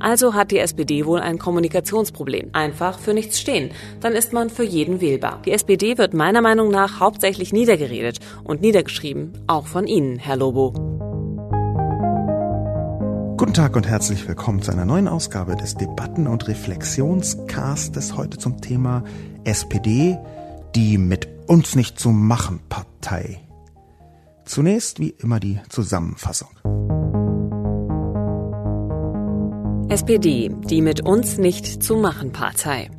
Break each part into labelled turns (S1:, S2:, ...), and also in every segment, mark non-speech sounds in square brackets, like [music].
S1: Also hat die SPD wohl ein Kommunikationsproblem. Einfach für nichts stehen. Dann ist man für jeden wählbar. Die SPD wird meiner Meinung nach hauptsächlich niedergeredet und niedergeschrieben. Auch von Ihnen, Herr Lobo.
S2: Guten Tag und herzlich willkommen zu einer neuen Ausgabe des Debatten- und Reflexionscastes. Heute zum Thema SPD, die mit uns nicht zu machen Partei. Zunächst wie immer die Zusammenfassung.
S1: SPD, die mit uns nicht zu machen Partei.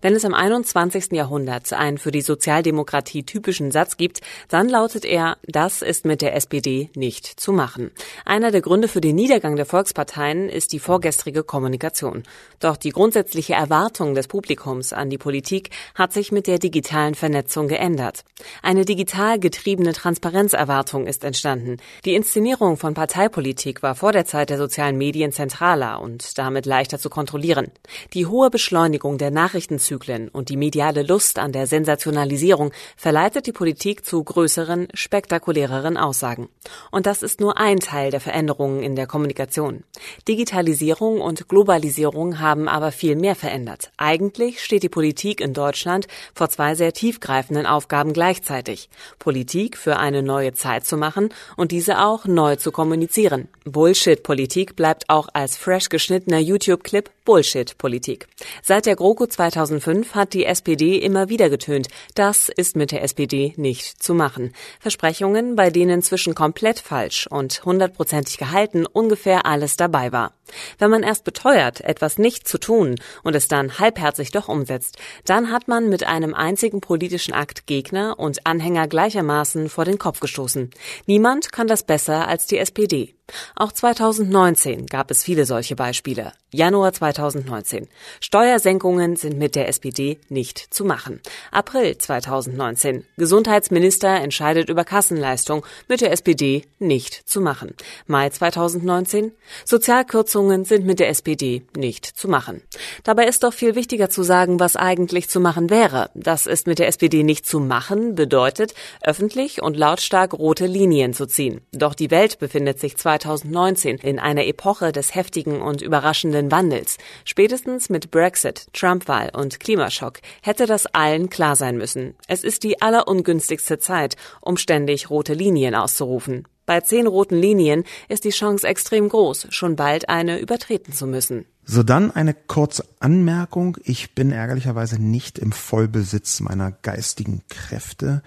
S1: Wenn es im 21. Jahrhundert einen für die Sozialdemokratie typischen Satz gibt, dann lautet er, das ist mit der SPD nicht zu machen. Einer der Gründe für den Niedergang der Volksparteien ist die vorgestrige Kommunikation. Doch die grundsätzliche Erwartung des Publikums an die Politik hat sich mit der digitalen Vernetzung geändert. Eine digital getriebene Transparenzerwartung ist entstanden. Die Inszenierung von Parteipolitik war vor der Zeit der sozialen Medien zentraler und damit leichter zu kontrollieren. Die hohe Beschleunigung der Nachrichten Nachrichtenzyklen und die mediale Lust an der Sensationalisierung verleitet die Politik zu größeren, spektakuläreren Aussagen. Und das ist nur ein Teil der Veränderungen in der Kommunikation. Digitalisierung und Globalisierung haben aber viel mehr verändert. Eigentlich steht die Politik in Deutschland vor zwei sehr tiefgreifenden Aufgaben gleichzeitig. Politik für eine neue Zeit zu machen und diese auch neu zu kommunizieren. Bullshit-Politik bleibt auch als fresh geschnittener YouTube-Clip Bullshit-Politik. Seit der GroKo 2005 hat die SPD immer wieder getönt, das ist mit der SPD nicht zu machen. Versprechungen, bei denen zwischen komplett falsch und hundertprozentig gehalten ungefähr alles dabei war. Wenn man erst beteuert, etwas nicht zu tun und es dann halbherzig doch umsetzt, dann hat man mit einem einzigen politischen Akt Gegner und Anhänger gleichermaßen vor den Kopf gestoßen. Niemand kann das besser als die SPD. Auch 2019 gab es viele solche Beispiele. Januar 2019. Steuersenkungen sind mit der SPD nicht zu machen. April 2019. Gesundheitsminister entscheidet über Kassenleistung mit der SPD nicht zu machen. Mai 2019. Sozialkürzungen sind mit der SPD nicht zu machen. Dabei ist doch viel wichtiger zu sagen, was eigentlich zu machen wäre. Das ist mit der SPD nicht zu machen bedeutet, öffentlich und lautstark rote Linien zu ziehen. Doch die Welt befindet sich 2019 in einer Epoche des heftigen und überraschenden Wandels. Spätestens mit Brexit, Trump-Wahl und Klimaschock hätte das allen klar sein müssen. Es ist die allerungünstigste Zeit, um ständig rote Linien auszurufen. Bei zehn roten Linien ist die Chance extrem groß, schon bald eine übertreten zu müssen.
S2: So dann eine kurze Anmerkung. Ich bin ärgerlicherweise nicht im Vollbesitz meiner geistigen Kräfte.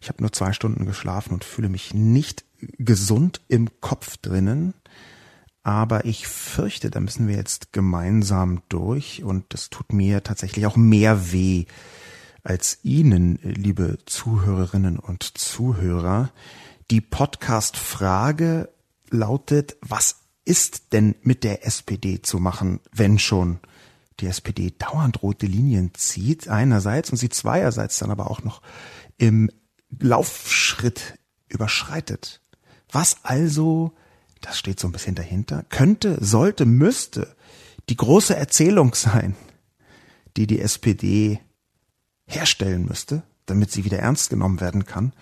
S2: Ich habe nur zwei Stunden geschlafen und fühle mich nicht gesund im Kopf drinnen. Aber ich fürchte, da müssen wir jetzt gemeinsam durch und das tut mir tatsächlich auch mehr weh als Ihnen, liebe Zuhörerinnen und Zuhörer. Die Podcast-Frage lautet, was ist denn mit der SPD zu machen, wenn schon die SPD dauernd rote Linien zieht, einerseits und sie zweierseits dann aber auch noch im Laufschritt überschreitet? Was also das steht so ein bisschen dahinter, könnte, sollte, müsste die große Erzählung sein, die die SPD herstellen müsste, damit sie wieder ernst genommen werden kann.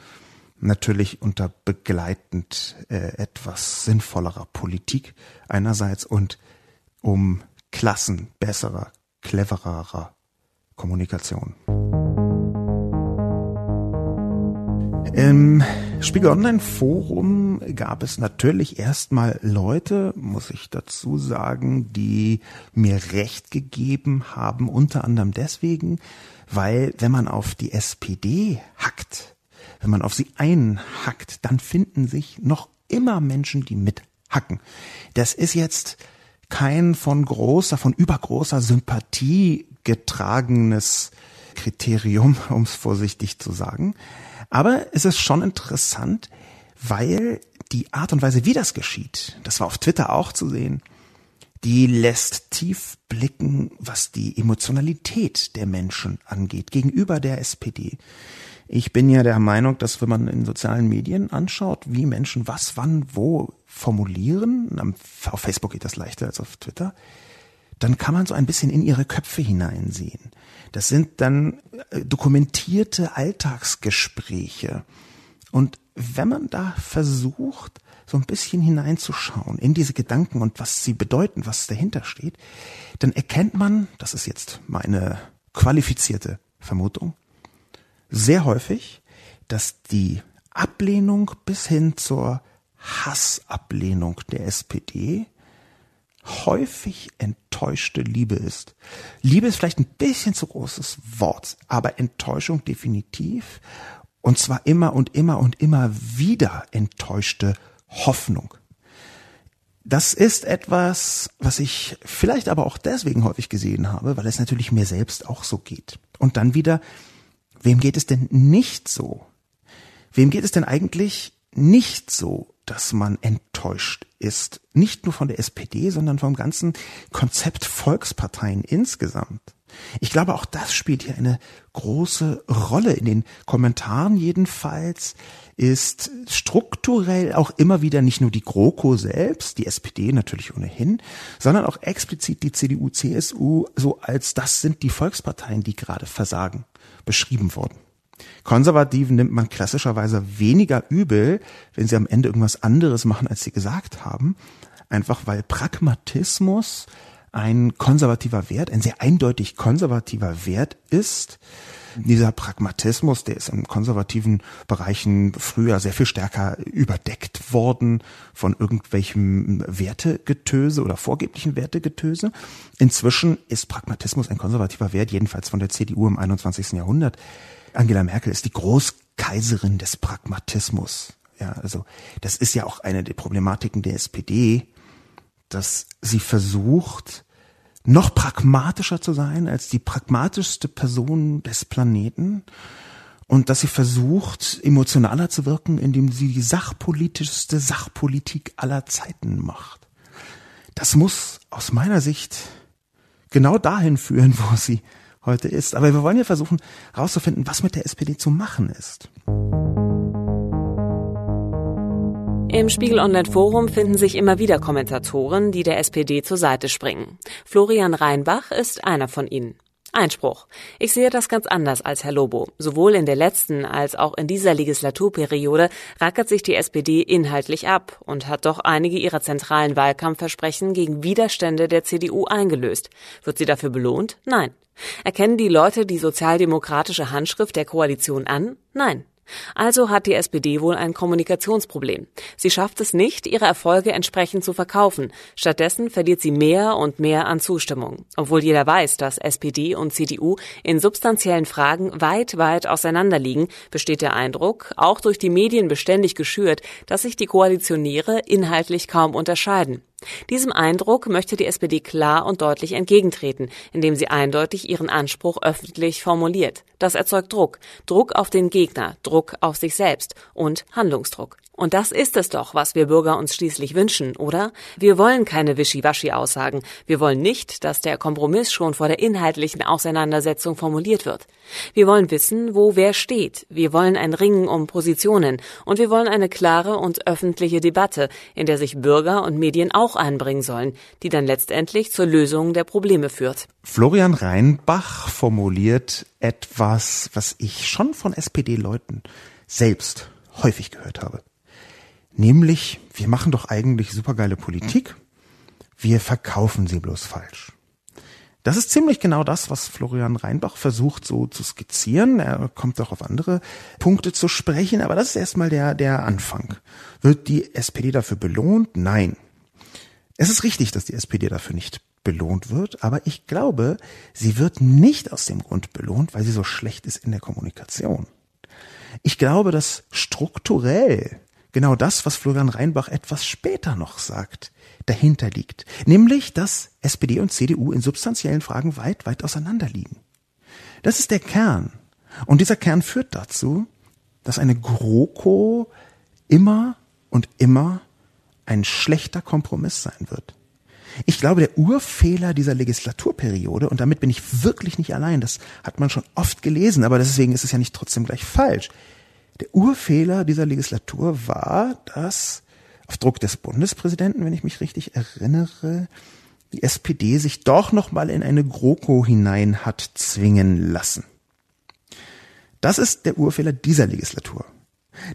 S2: Natürlich unter begleitend äh, etwas sinnvollerer Politik einerseits und um Klassen besserer, clevererer Kommunikation. Im Spiegel Online Forum gab es natürlich erstmal Leute, muss ich dazu sagen, die mir Recht gegeben haben, unter anderem deswegen, weil wenn man auf die SPD hackt, wenn man auf sie einhackt, dann finden sich noch immer Menschen, die mithacken. Das ist jetzt kein von großer, von übergroßer Sympathie getragenes Kriterium, [laughs] um es vorsichtig zu sagen. Aber es ist schon interessant, weil die Art und Weise, wie das geschieht, das war auf Twitter auch zu sehen, die lässt tief blicken, was die Emotionalität der Menschen angeht gegenüber der SPD. Ich bin ja der Meinung, dass wenn man in sozialen Medien anschaut, wie Menschen was, wann, wo formulieren, auf Facebook geht das leichter als auf Twitter, dann kann man so ein bisschen in ihre Köpfe hineinsehen. Das sind dann äh, dokumentierte Alltagsgespräche. Und wenn man da versucht, so ein bisschen hineinzuschauen in diese Gedanken und was sie bedeuten, was dahinter steht, dann erkennt man, das ist jetzt meine qualifizierte Vermutung, sehr häufig, dass die Ablehnung bis hin zur Hassablehnung der SPD häufig enttäuschte Liebe ist. Liebe ist vielleicht ein bisschen zu großes Wort, aber Enttäuschung definitiv. Und zwar immer und immer und immer wieder enttäuschte Hoffnung. Das ist etwas, was ich vielleicht aber auch deswegen häufig gesehen habe, weil es natürlich mir selbst auch so geht. Und dann wieder, wem geht es denn nicht so? Wem geht es denn eigentlich nicht so, dass man enttäuscht ist? Nicht nur von der SPD, sondern vom ganzen Konzept Volksparteien insgesamt. Ich glaube, auch das spielt hier eine große Rolle. In den Kommentaren jedenfalls ist strukturell auch immer wieder nicht nur die GroKo selbst, die SPD natürlich ohnehin, sondern auch explizit die CDU, CSU so als das sind die Volksparteien, die gerade versagen, beschrieben worden. Konservativen nimmt man klassischerweise weniger übel, wenn sie am Ende irgendwas anderes machen, als sie gesagt haben, einfach weil Pragmatismus ein konservativer Wert, ein sehr eindeutig konservativer Wert ist. Dieser Pragmatismus, der ist in konservativen Bereichen früher sehr viel stärker überdeckt worden von irgendwelchem Wertegetöse oder vorgeblichen Wertegetöse. Inzwischen ist Pragmatismus ein konservativer Wert, jedenfalls von der CDU im 21. Jahrhundert. Angela Merkel ist die Großkaiserin des Pragmatismus. Ja, also das ist ja auch eine der Problematiken der SPD, dass sie versucht, noch pragmatischer zu sein als die pragmatischste Person des Planeten und dass sie versucht, emotionaler zu wirken, indem sie die sachpolitischste Sachpolitik aller Zeiten macht. Das muss aus meiner Sicht genau dahin führen, wo sie heute ist. Aber wir wollen ja versuchen, herauszufinden, was mit der SPD zu machen ist.
S1: Im Spiegel Online Forum finden sich immer wieder Kommentatoren, die der SPD zur Seite springen. Florian Reinbach ist einer von ihnen. Einspruch. Ich sehe das ganz anders als Herr Lobo. Sowohl in der letzten als auch in dieser Legislaturperiode rackert sich die SPD inhaltlich ab und hat doch einige ihrer zentralen Wahlkampfversprechen gegen Widerstände der CDU eingelöst. Wird sie dafür belohnt? Nein. Erkennen die Leute die sozialdemokratische Handschrift der Koalition an? Nein. Also hat die SPD wohl ein Kommunikationsproblem. Sie schafft es nicht, ihre Erfolge entsprechend zu verkaufen. Stattdessen verliert sie mehr und mehr an Zustimmung. Obwohl jeder weiß, dass SPD und CDU in substanziellen Fragen weit, weit auseinanderliegen, besteht der Eindruck, auch durch die Medien beständig geschürt, dass sich die Koalitionäre inhaltlich kaum unterscheiden. Diesem Eindruck möchte die SPD klar und deutlich entgegentreten, indem sie eindeutig ihren Anspruch öffentlich formuliert. Das erzeugt Druck. Druck auf den Gegner, Druck auf sich selbst und Handlungsdruck. Und das ist es doch, was wir Bürger uns schließlich wünschen, oder? Wir wollen keine Wischiwaschi-Aussagen. Wir wollen nicht, dass der Kompromiss schon vor der inhaltlichen Auseinandersetzung formuliert wird. Wir wollen wissen, wo wer steht. Wir wollen ein Ringen um Positionen. Und wir wollen eine klare und öffentliche Debatte, in der sich Bürger und Medien auch einbringen sollen, die dann letztendlich zur Lösung der Probleme führt.
S2: Florian Reinbach formuliert etwas, was ich schon von SPD-Leuten selbst häufig gehört habe. Nämlich, wir machen doch eigentlich supergeile Politik, wir verkaufen sie bloß falsch. Das ist ziemlich genau das, was Florian Reinbach versucht so zu skizzieren. Er kommt auch auf andere Punkte zu sprechen, aber das ist erstmal der, der Anfang. Wird die SPD dafür belohnt? Nein. Es ist richtig, dass die SPD dafür nicht belohnt wird, aber ich glaube, sie wird nicht aus dem Grund belohnt, weil sie so schlecht ist in der Kommunikation. Ich glaube, dass strukturell genau das, was Florian Reinbach etwas später noch sagt, dahinter liegt. Nämlich, dass SPD und CDU in substanziellen Fragen weit, weit auseinander liegen. Das ist der Kern. Und dieser Kern führt dazu, dass eine GroKo immer und immer ein schlechter Kompromiss sein wird. Ich glaube, der Urfehler dieser Legislaturperiode, und damit bin ich wirklich nicht allein, das hat man schon oft gelesen, aber deswegen ist es ja nicht trotzdem gleich falsch. Der Urfehler dieser Legislatur war, dass auf Druck des Bundespräsidenten, wenn ich mich richtig erinnere, die SPD sich doch noch mal in eine GroKo hinein hat zwingen lassen. Das ist der Urfehler dieser Legislatur.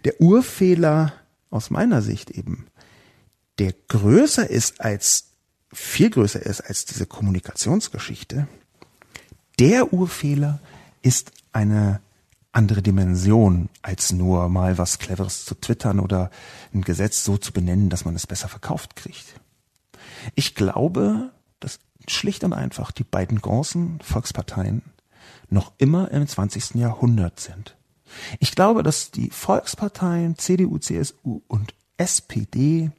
S2: Der Urfehler aus meiner Sicht eben, der größer ist als, viel größer ist als diese Kommunikationsgeschichte, der Urfehler ist eine andere Dimension, als nur mal was Cleveres zu twittern oder ein Gesetz so zu benennen, dass man es besser verkauft kriegt. Ich glaube, dass schlicht und einfach die beiden großen Volksparteien noch immer im 20. Jahrhundert sind. Ich glaube, dass die Volksparteien CDU, CSU und SPD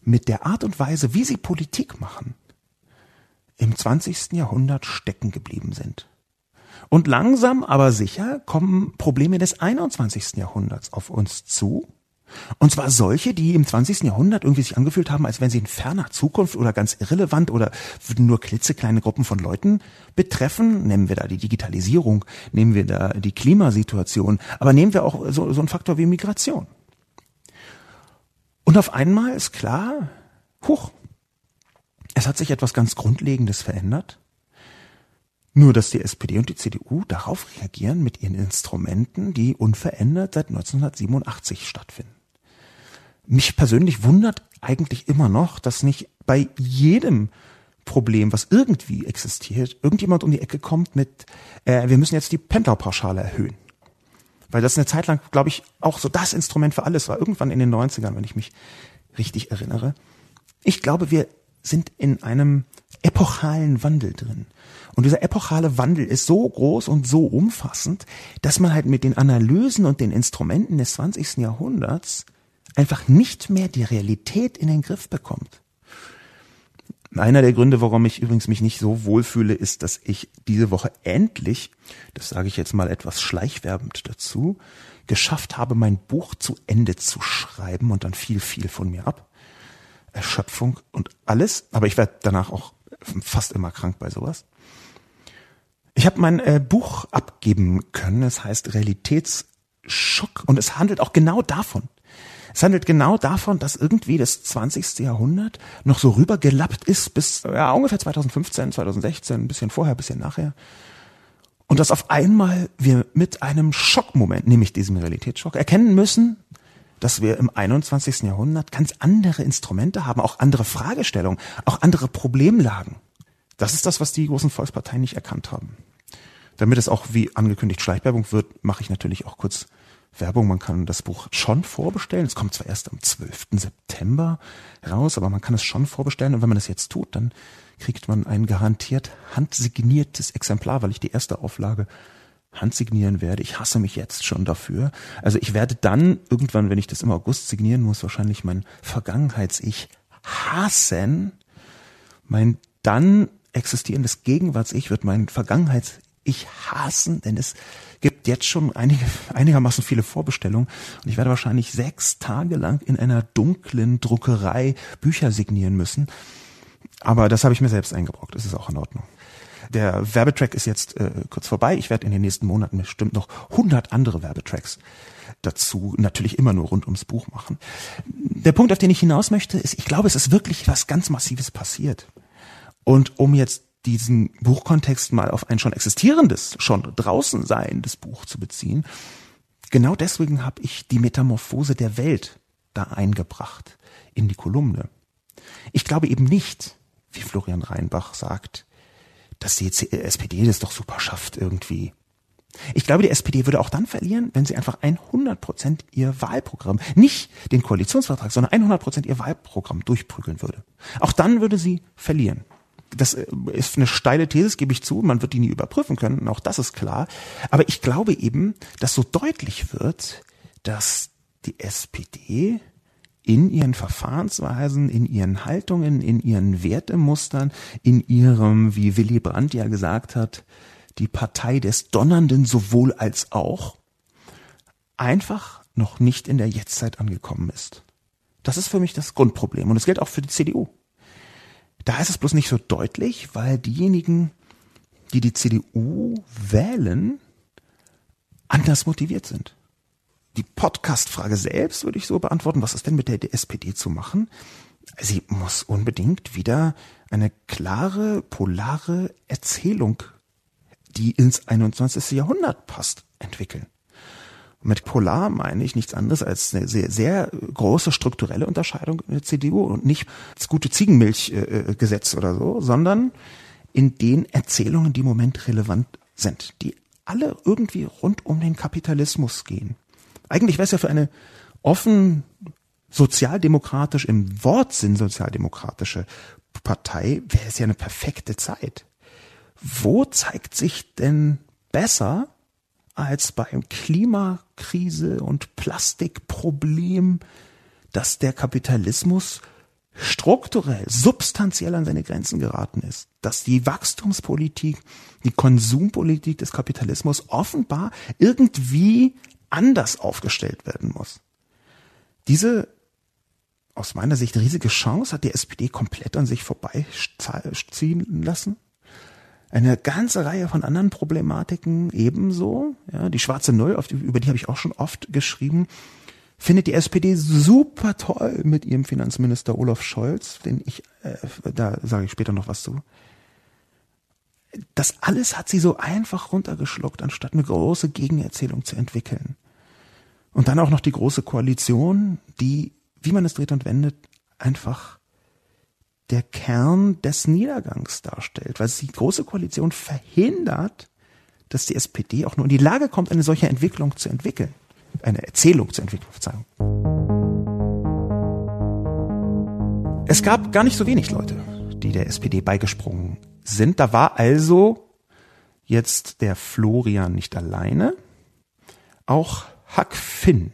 S2: mit der Art und Weise, wie sie Politik machen, im 20. Jahrhundert stecken geblieben sind. Und langsam, aber sicher kommen Probleme des 21. Jahrhunderts auf uns zu. Und zwar solche, die im 20. Jahrhundert irgendwie sich angefühlt haben, als wenn sie in ferner Zukunft oder ganz irrelevant oder würden nur klitzekleine Gruppen von Leuten betreffen. Nehmen wir da die Digitalisierung, nehmen wir da die Klimasituation, aber nehmen wir auch so, so einen Faktor wie Migration. Und auf einmal ist klar, huch, es hat sich etwas ganz Grundlegendes verändert. Nur, dass die SPD und die CDU darauf reagieren mit ihren Instrumenten, die unverändert seit 1987 stattfinden. Mich persönlich wundert eigentlich immer noch, dass nicht bei jedem Problem, was irgendwie existiert, irgendjemand um die Ecke kommt mit, äh, wir müssen jetzt die Pendlerpauschale erhöhen. Weil das eine Zeit lang, glaube ich, auch so das Instrument für alles war. Irgendwann in den 90ern, wenn ich mich richtig erinnere. Ich glaube, wir sind in einem epochalen Wandel drin. Und dieser epochale Wandel ist so groß und so umfassend, dass man halt mit den Analysen und den Instrumenten des 20. Jahrhunderts einfach nicht mehr die Realität in den Griff bekommt. Einer der Gründe, warum ich übrigens mich nicht so wohlfühle, ist, dass ich diese Woche endlich, das sage ich jetzt mal etwas schleichwerbend dazu, geschafft habe, mein Buch zu Ende zu schreiben und dann fiel viel von mir ab. Erschöpfung und alles, aber ich werde danach auch fast immer krank bei sowas. Ich habe mein äh, Buch abgeben können. Es heißt Realitätsschock und es handelt auch genau davon. Es handelt genau davon, dass irgendwie das 20. Jahrhundert noch so rübergelappt ist bis ja, ungefähr 2015, 2016, ein bisschen vorher, ein bisschen nachher. Und dass auf einmal wir mit einem Schockmoment, nämlich diesem Realitätsschock, erkennen müssen, dass wir im 21. Jahrhundert ganz andere Instrumente haben, auch andere Fragestellungen, auch andere Problemlagen. Das ist das, was die großen Volksparteien nicht erkannt haben. Damit es auch wie angekündigt Schleichwerbung wird, mache ich natürlich auch kurz Werbung. Man kann das Buch schon vorbestellen. Es kommt zwar erst am 12. September raus, aber man kann es schon vorbestellen. Und wenn man das jetzt tut, dann kriegt man ein garantiert handsigniertes Exemplar, weil ich die erste Auflage handsignieren werde. Ich hasse mich jetzt schon dafür. Also ich werde dann irgendwann, wenn ich das im August signieren muss, wahrscheinlich mein Vergangenheits-Ich hassen. Mein dann existierendes Gegenwarts-Ich wird mein Vergangenheits-Ich hassen, denn es gibt jetzt schon einige, einigermaßen viele Vorbestellungen und ich werde wahrscheinlich sechs Tage lang in einer dunklen Druckerei Bücher signieren müssen. Aber das habe ich mir selbst eingebrockt. Das ist auch in Ordnung. Der Werbetrack ist jetzt äh, kurz vorbei. Ich werde in den nächsten Monaten bestimmt noch 100 andere Werbetracks dazu natürlich immer nur rund ums Buch machen. Der Punkt, auf den ich hinaus möchte, ist, ich glaube, es ist wirklich was ganz Massives passiert. Und um jetzt diesen Buchkontext mal auf ein schon existierendes, schon draußen seiendes Buch zu beziehen, genau deswegen habe ich die Metamorphose der Welt da eingebracht in die Kolumne. Ich glaube eben nicht, wie Florian Reinbach sagt, dass die SPD das doch super schafft irgendwie. Ich glaube, die SPD würde auch dann verlieren, wenn sie einfach 100 Prozent ihr Wahlprogramm, nicht den Koalitionsvertrag, sondern 100 Prozent ihr Wahlprogramm durchprügeln würde. Auch dann würde sie verlieren. Das äh, ist eine steile These, gebe ich zu. Man wird die nie überprüfen können, auch das ist klar. Aber ich glaube eben, dass so deutlich wird, dass die SPD in ihren Verfahrensweisen, in ihren Haltungen, in ihren Wertemustern, in ihrem, wie Willy Brandt ja gesagt hat, die Partei des Donnernden sowohl als auch, einfach noch nicht in der Jetztzeit angekommen ist. Das ist für mich das Grundproblem und es gilt auch für die CDU. Da ist es bloß nicht so deutlich, weil diejenigen, die die CDU wählen, anders motiviert sind. Die Podcast-Frage selbst würde ich so beantworten, was ist denn mit der SPD zu machen? Sie muss unbedingt wieder eine klare, polare Erzählung, die ins 21. Jahrhundert passt, entwickeln. Mit polar meine ich nichts anderes als eine sehr, sehr große strukturelle Unterscheidung in der CDU und nicht das gute Ziegenmilchgesetz oder so, sondern in den Erzählungen, die im Moment relevant sind, die alle irgendwie rund um den Kapitalismus gehen. Eigentlich wäre es ja für eine offen sozialdemokratisch im Wortsinn sozialdemokratische Partei wäre es ja eine perfekte Zeit. Wo zeigt sich denn besser als beim Klimakrise und Plastikproblem, dass der Kapitalismus strukturell, substanziell an seine Grenzen geraten ist, dass die Wachstumspolitik, die Konsumpolitik des Kapitalismus offenbar irgendwie anders aufgestellt werden muss. Diese aus meiner Sicht riesige Chance hat die SPD komplett an sich vorbeiziehen lassen. Eine ganze Reihe von anderen Problematiken ebenso. Ja, die schwarze Null, über die habe ich auch schon oft geschrieben, findet die SPD super toll mit ihrem Finanzminister Olaf Scholz, den ich, äh, da sage ich später noch was zu. Das alles hat sie so einfach runtergeschluckt, anstatt eine große Gegenerzählung zu entwickeln. Und dann auch noch die große Koalition, die, wie man es dreht und wendet, einfach der Kern des Niedergangs darstellt, weil die große Koalition verhindert, dass die SPD auch nur in die Lage kommt, eine solche Entwicklung zu entwickeln eine Erzählung zu entwickeln. Verzeihung. Es gab gar nicht so wenig Leute, die der SPD beigesprungen sind. Da war also jetzt der Florian nicht alleine. Auch Huck Finn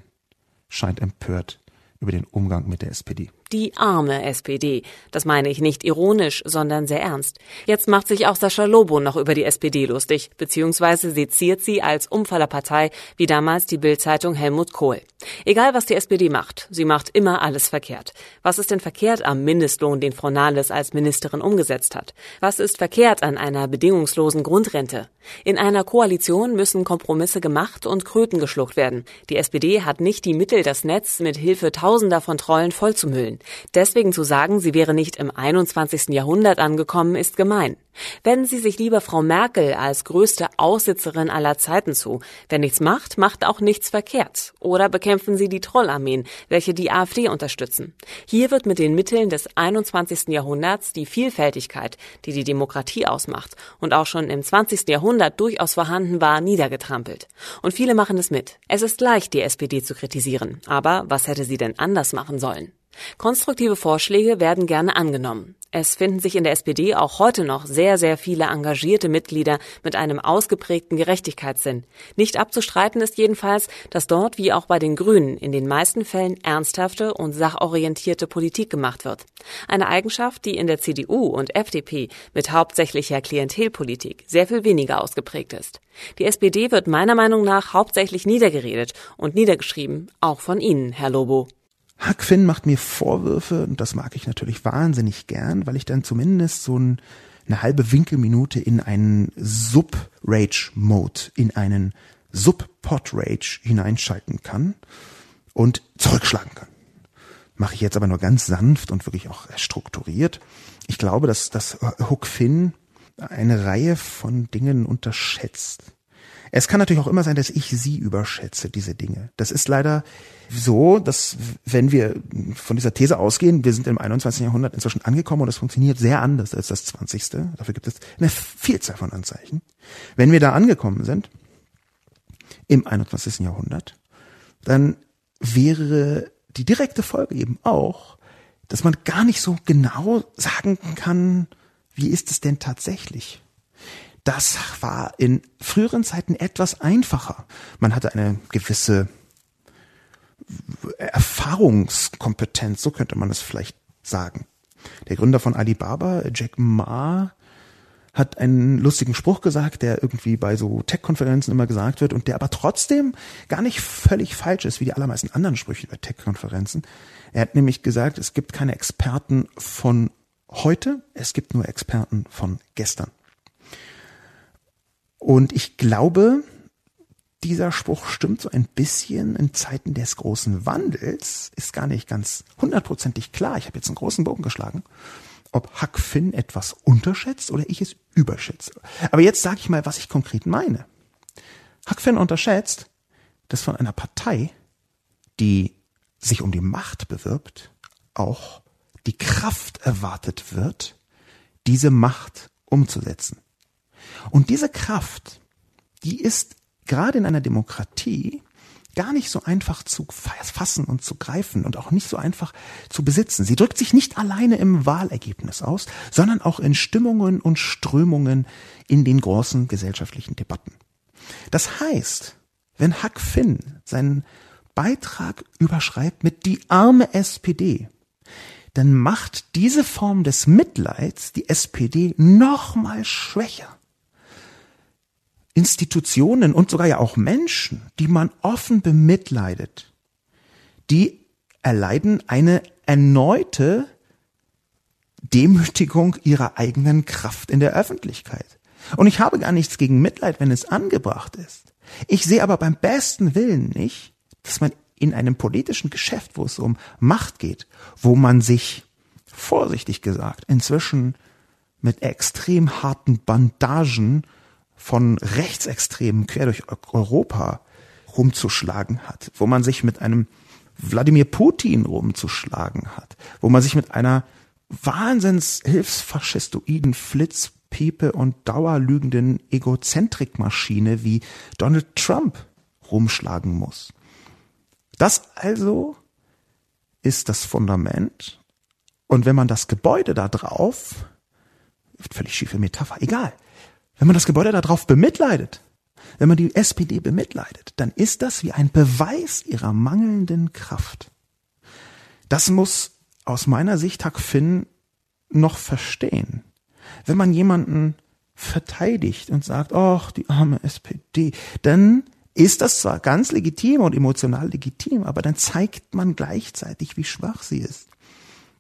S2: scheint empört über den Umgang mit der SPD.
S1: Die arme SPD. Das meine ich nicht ironisch, sondern sehr ernst. Jetzt macht sich auch Sascha Lobo noch über die SPD lustig, beziehungsweise seziert sie als Umfallerpartei, wie damals die Bildzeitung Helmut Kohl. Egal, was die SPD macht, sie macht immer alles verkehrt. Was ist denn verkehrt am Mindestlohn, den Frau Nahles als Ministerin umgesetzt hat? Was ist verkehrt an einer bedingungslosen Grundrente? In einer Koalition müssen Kompromisse gemacht und Kröten geschluckt werden. Die SPD hat nicht die Mittel, das Netz mit Hilfe tausender von Trollen vollzumüllen. Deswegen zu sagen, sie wäre nicht im 21. Jahrhundert angekommen, ist gemein. Wenden Sie sich lieber Frau Merkel als größte Aussitzerin aller Zeiten zu. Wer nichts macht, macht auch nichts verkehrt. Oder bekämpfen Sie die Trollarmeen, welche die AfD unterstützen. Hier wird mit den Mitteln des 21. Jahrhunderts die Vielfältigkeit, die die Demokratie ausmacht und auch schon im 20. Jahrhundert durchaus vorhanden war, niedergetrampelt. Und viele machen es mit. Es ist leicht, die SPD zu kritisieren. Aber was hätte sie denn anders machen sollen? Konstruktive Vorschläge werden gerne angenommen. Es finden sich in der SPD auch heute noch sehr, sehr viele engagierte Mitglieder mit einem ausgeprägten Gerechtigkeitssinn. Nicht abzustreiten ist jedenfalls, dass dort wie auch bei den Grünen in den meisten Fällen ernsthafte und sachorientierte Politik gemacht wird. Eine Eigenschaft, die in der CDU und FDP mit hauptsächlicher Klientelpolitik sehr viel weniger ausgeprägt ist. Die SPD wird meiner Meinung nach hauptsächlich niedergeredet und niedergeschrieben, auch von Ihnen, Herr Lobo.
S2: Huck Finn macht mir Vorwürfe und das mag ich natürlich wahnsinnig gern, weil ich dann zumindest so ein, eine halbe Winkelminute in einen Sub-Rage-Mode, in einen Sub-Pod-Rage hineinschalten kann und zurückschlagen kann. Mache ich jetzt aber nur ganz sanft und wirklich auch strukturiert. Ich glaube, dass, dass Hook Finn eine Reihe von Dingen unterschätzt. Es kann natürlich auch immer sein, dass ich sie überschätze, diese Dinge. Das ist leider so, dass wenn wir von dieser These ausgehen, wir sind im 21. Jahrhundert inzwischen angekommen und es funktioniert sehr anders als das 20. Dafür gibt es eine Vielzahl von Anzeichen. Wenn wir da angekommen sind, im 21. Jahrhundert, dann wäre die direkte Folge eben auch, dass man gar nicht so genau sagen kann, wie ist es denn tatsächlich? Das war in früheren Zeiten etwas einfacher. Man hatte eine gewisse Erfahrungskompetenz, so könnte man es vielleicht sagen. Der Gründer von Alibaba, Jack Ma, hat einen lustigen Spruch gesagt, der irgendwie bei so Tech-Konferenzen immer gesagt wird und der aber trotzdem gar nicht völlig falsch ist, wie die allermeisten anderen Sprüche bei Tech-Konferenzen. Er hat nämlich gesagt, es gibt keine Experten von heute, es gibt nur Experten von gestern. Und ich glaube, dieser Spruch stimmt so ein bisschen in Zeiten des großen Wandels, ist gar nicht ganz hundertprozentig klar. Ich habe jetzt einen großen Bogen geschlagen, ob Huck Finn etwas unterschätzt oder ich es überschätze. Aber jetzt sage ich mal, was ich konkret meine. Huck Finn unterschätzt, dass von einer Partei, die sich um die Macht bewirbt, auch die Kraft erwartet wird, diese Macht umzusetzen. Und diese Kraft, die ist gerade in einer Demokratie gar nicht so einfach zu fassen und zu greifen und auch nicht so einfach zu besitzen. Sie drückt sich nicht alleine im Wahlergebnis aus, sondern auch in Stimmungen und Strömungen in den großen gesellschaftlichen Debatten. Das heißt, wenn Huck Finn seinen Beitrag überschreibt mit die arme SPD, dann macht diese Form des Mitleids die SPD noch mal schwächer. Institutionen und sogar ja auch Menschen, die man offen bemitleidet, die erleiden eine erneute Demütigung ihrer eigenen Kraft in der Öffentlichkeit. Und ich habe gar nichts gegen Mitleid, wenn es angebracht ist. Ich sehe aber beim besten Willen nicht, dass man in einem politischen Geschäft, wo es um Macht geht, wo man sich, vorsichtig gesagt, inzwischen mit extrem harten Bandagen von Rechtsextremen quer durch Europa rumzuschlagen hat, wo man sich mit einem Wladimir Putin rumzuschlagen hat, wo man sich mit einer wahnsinns hilfsfaschistoiden Flitzpiepe und dauerlügenden Egozentrikmaschine wie Donald Trump rumschlagen muss. Das also ist das Fundament. Und wenn man das Gebäude da drauf, völlig schiefe Metapher, egal, wenn man das Gebäude darauf bemitleidet, wenn man die SPD bemitleidet, dann ist das wie ein Beweis ihrer mangelnden Kraft. Das muss aus meiner Sicht Huck Finn noch verstehen. Wenn man jemanden verteidigt und sagt, ach, die arme SPD, dann ist das zwar ganz legitim und emotional legitim, aber dann zeigt man gleichzeitig, wie schwach sie ist.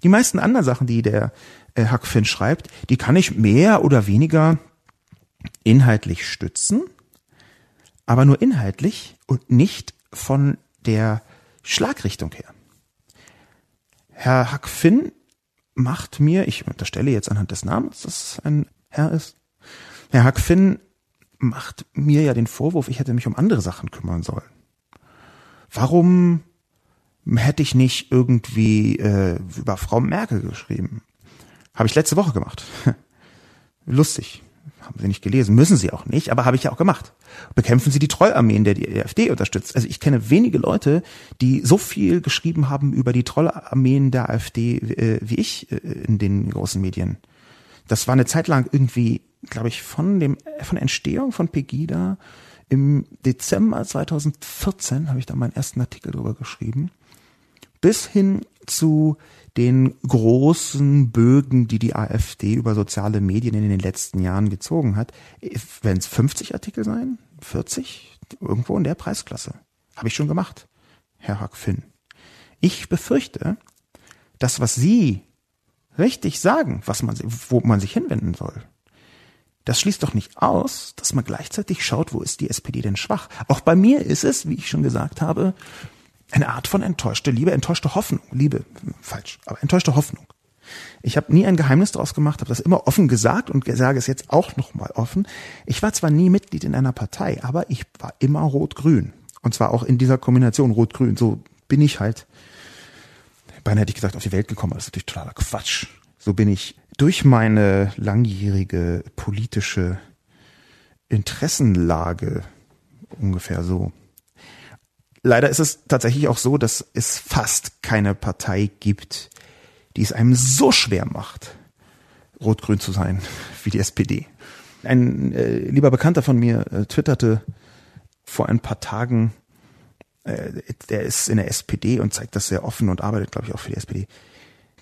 S2: Die meisten anderen Sachen, die der äh, Huck Finn schreibt, die kann ich mehr oder weniger inhaltlich stützen, aber nur inhaltlich und nicht von der Schlagrichtung her. Herr Hack Finn macht mir, ich unterstelle jetzt anhand des Namens, dass es ein Herr ist, Herr Hack Finn macht mir ja den Vorwurf, ich hätte mich um andere Sachen kümmern sollen. Warum hätte ich nicht irgendwie äh, über Frau Merkel geschrieben? Habe ich letzte Woche gemacht. [laughs] Lustig haben Sie nicht gelesen, müssen Sie auch nicht, aber habe ich ja auch gemacht. Bekämpfen Sie die Trollarmeen, der die AfD unterstützt. Also ich kenne wenige Leute, die so viel geschrieben haben über die Trollarmeen der AfD äh, wie ich äh, in den großen Medien. Das war eine Zeit lang irgendwie, glaube ich, von dem von Entstehung von Pegida im Dezember 2014 habe ich da meinen ersten Artikel drüber geschrieben, bis hin zu den großen Bögen, die die AfD über soziale Medien in den letzten Jahren gezogen hat, wenn es 50 Artikel sein, 40, irgendwo in der Preisklasse. Habe ich schon gemacht, Herr Hack Finn. Ich befürchte, das, was Sie richtig sagen, was man, wo man sich hinwenden soll, das schließt doch nicht aus, dass man gleichzeitig schaut, wo ist die SPD denn schwach. Auch bei mir ist es, wie ich schon gesagt habe, eine Art von enttäuschte Liebe, enttäuschte Hoffnung. Liebe, falsch, aber enttäuschte Hoffnung. Ich habe nie ein Geheimnis daraus gemacht, habe das immer offen gesagt und sage es jetzt auch nochmal offen. Ich war zwar nie Mitglied in einer Partei, aber ich war immer rot-grün. Und zwar auch in dieser Kombination rot-grün. So bin ich halt, beinahe hätte ich gesagt, auf die Welt gekommen. Das ist natürlich totaler Quatsch. So bin ich durch meine langjährige politische Interessenlage ungefähr so Leider ist es tatsächlich auch so, dass es fast keine Partei gibt, die es einem so schwer macht, rot-grün zu sein [laughs] wie die SPD. Ein äh, lieber Bekannter von mir äh, twitterte vor ein paar Tagen, äh, der ist in der SPD und zeigt das sehr offen und arbeitet, glaube ich, auch für die SPD.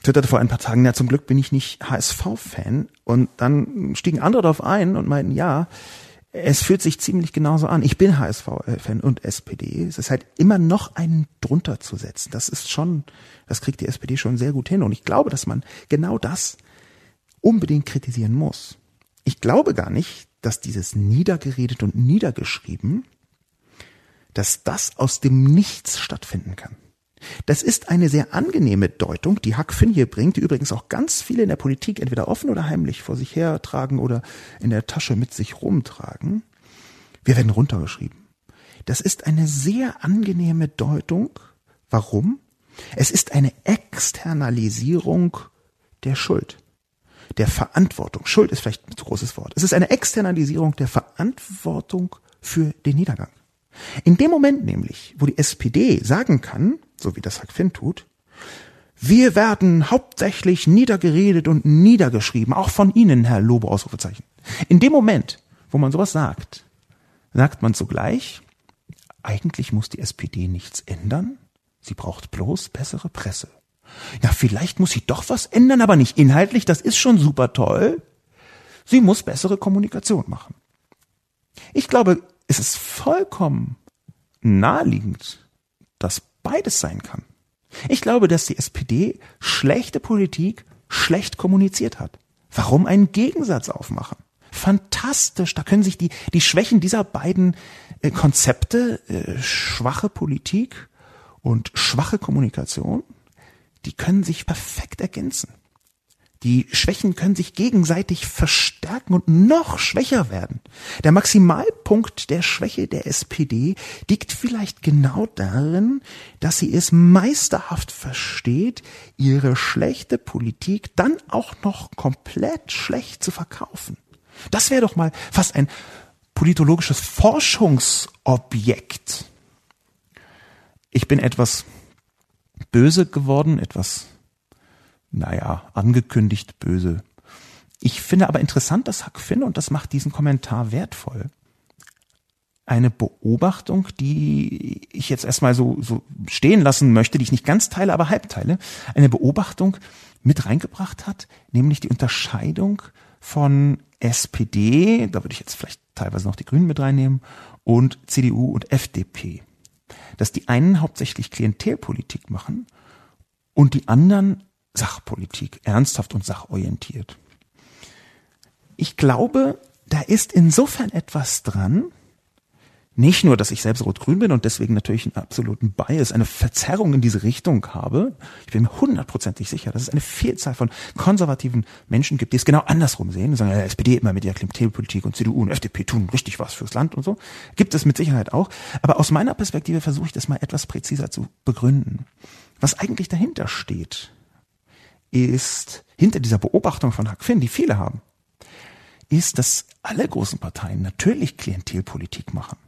S2: Twitterte vor ein paar Tagen, ja, zum Glück bin ich nicht HSV-Fan. Und dann stiegen andere darauf ein und meinten, ja, es fühlt sich ziemlich genauso an. Ich bin HSV-Fan und SPD. Es ist halt immer noch einen drunter zu setzen. Das ist schon, das kriegt die SPD schon sehr gut hin. Und ich glaube, dass man genau das unbedingt kritisieren muss. Ich glaube gar nicht, dass dieses niedergeredet und niedergeschrieben, dass das aus dem Nichts stattfinden kann. Das ist eine sehr angenehme Deutung, die Huck Finn hier bringt, die übrigens auch ganz viele in der Politik entweder offen oder heimlich vor sich hertragen oder in der Tasche mit sich rumtragen. Wir werden runtergeschrieben. Das ist eine sehr angenehme Deutung. Warum? Es ist eine Externalisierung der Schuld, der Verantwortung. Schuld ist vielleicht ein zu großes Wort. Es ist eine Externalisierung der Verantwortung für den Niedergang. In dem Moment nämlich, wo die SPD sagen kann, so wie das Hack Finn tut, wir werden hauptsächlich niedergeredet und niedergeschrieben, auch von Ihnen, Herr Lobo, Ausrufezeichen. In dem Moment, wo man sowas sagt, sagt man zugleich, eigentlich muss die SPD nichts ändern, sie braucht bloß bessere Presse. Ja, vielleicht muss sie doch was ändern, aber nicht inhaltlich, das ist schon super toll. Sie muss bessere Kommunikation machen. Ich glaube, es ist vollkommen naheliegend, dass beides sein kann. Ich glaube, dass die SPD schlechte Politik schlecht kommuniziert hat. Warum einen Gegensatz aufmachen? Fantastisch, da können sich die, die Schwächen dieser beiden äh, Konzepte, äh, schwache Politik und schwache Kommunikation, die können sich perfekt ergänzen. Die Schwächen können sich gegenseitig verstärken und noch schwächer werden. Der Maximalpunkt der Schwäche der SPD liegt vielleicht genau darin, dass sie es meisterhaft versteht, ihre schlechte Politik dann auch noch komplett schlecht zu verkaufen. Das wäre doch mal fast ein politologisches Forschungsobjekt. Ich bin etwas böse geworden, etwas naja, angekündigt böse. Ich finde aber interessant, dass Huck Finn, und das macht diesen Kommentar wertvoll, eine Beobachtung, die ich jetzt erstmal so, so stehen lassen möchte, die ich nicht ganz teile, aber halb teile, eine Beobachtung mit reingebracht hat, nämlich die Unterscheidung von SPD, da würde ich jetzt vielleicht teilweise noch die Grünen mit reinnehmen, und CDU und FDP. Dass die einen hauptsächlich Klientelpolitik machen und die anderen Sachpolitik, ernsthaft und sachorientiert. Ich glaube, da ist insofern etwas dran, nicht nur, dass ich selbst rot-grün bin und deswegen natürlich einen absoluten Bias, eine Verzerrung in diese Richtung habe. Ich bin mir hundertprozentig sicher, dass es eine Vielzahl von konservativen Menschen gibt, die es genau andersrum sehen. Die sagen, ja, SPD immer mit ihrer Klientelpolitik und CDU und FDP tun richtig was fürs Land und so. Gibt es mit Sicherheit auch. Aber aus meiner Perspektive versuche ich das mal etwas präziser zu begründen. Was eigentlich dahinter steht, ist, hinter dieser Beobachtung von Huck Finn, die viele haben, ist, dass alle großen Parteien natürlich Klientelpolitik machen.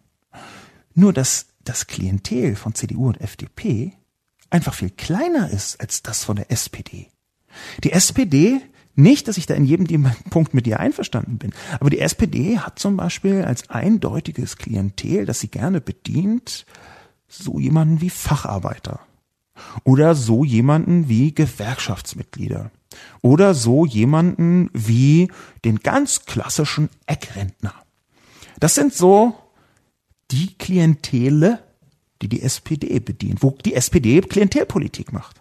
S2: Nur, dass das Klientel von CDU und FDP einfach viel kleiner ist als das von der SPD. Die SPD, nicht, dass ich da in jedem [laughs] Punkt mit dir einverstanden bin, aber die SPD hat zum Beispiel als eindeutiges Klientel, das sie gerne bedient, so jemanden wie Facharbeiter oder so jemanden wie Gewerkschaftsmitglieder oder so jemanden wie den ganz klassischen Eckrentner. Das sind so die Klientele, die die SPD bedient, wo die SPD Klientelpolitik macht.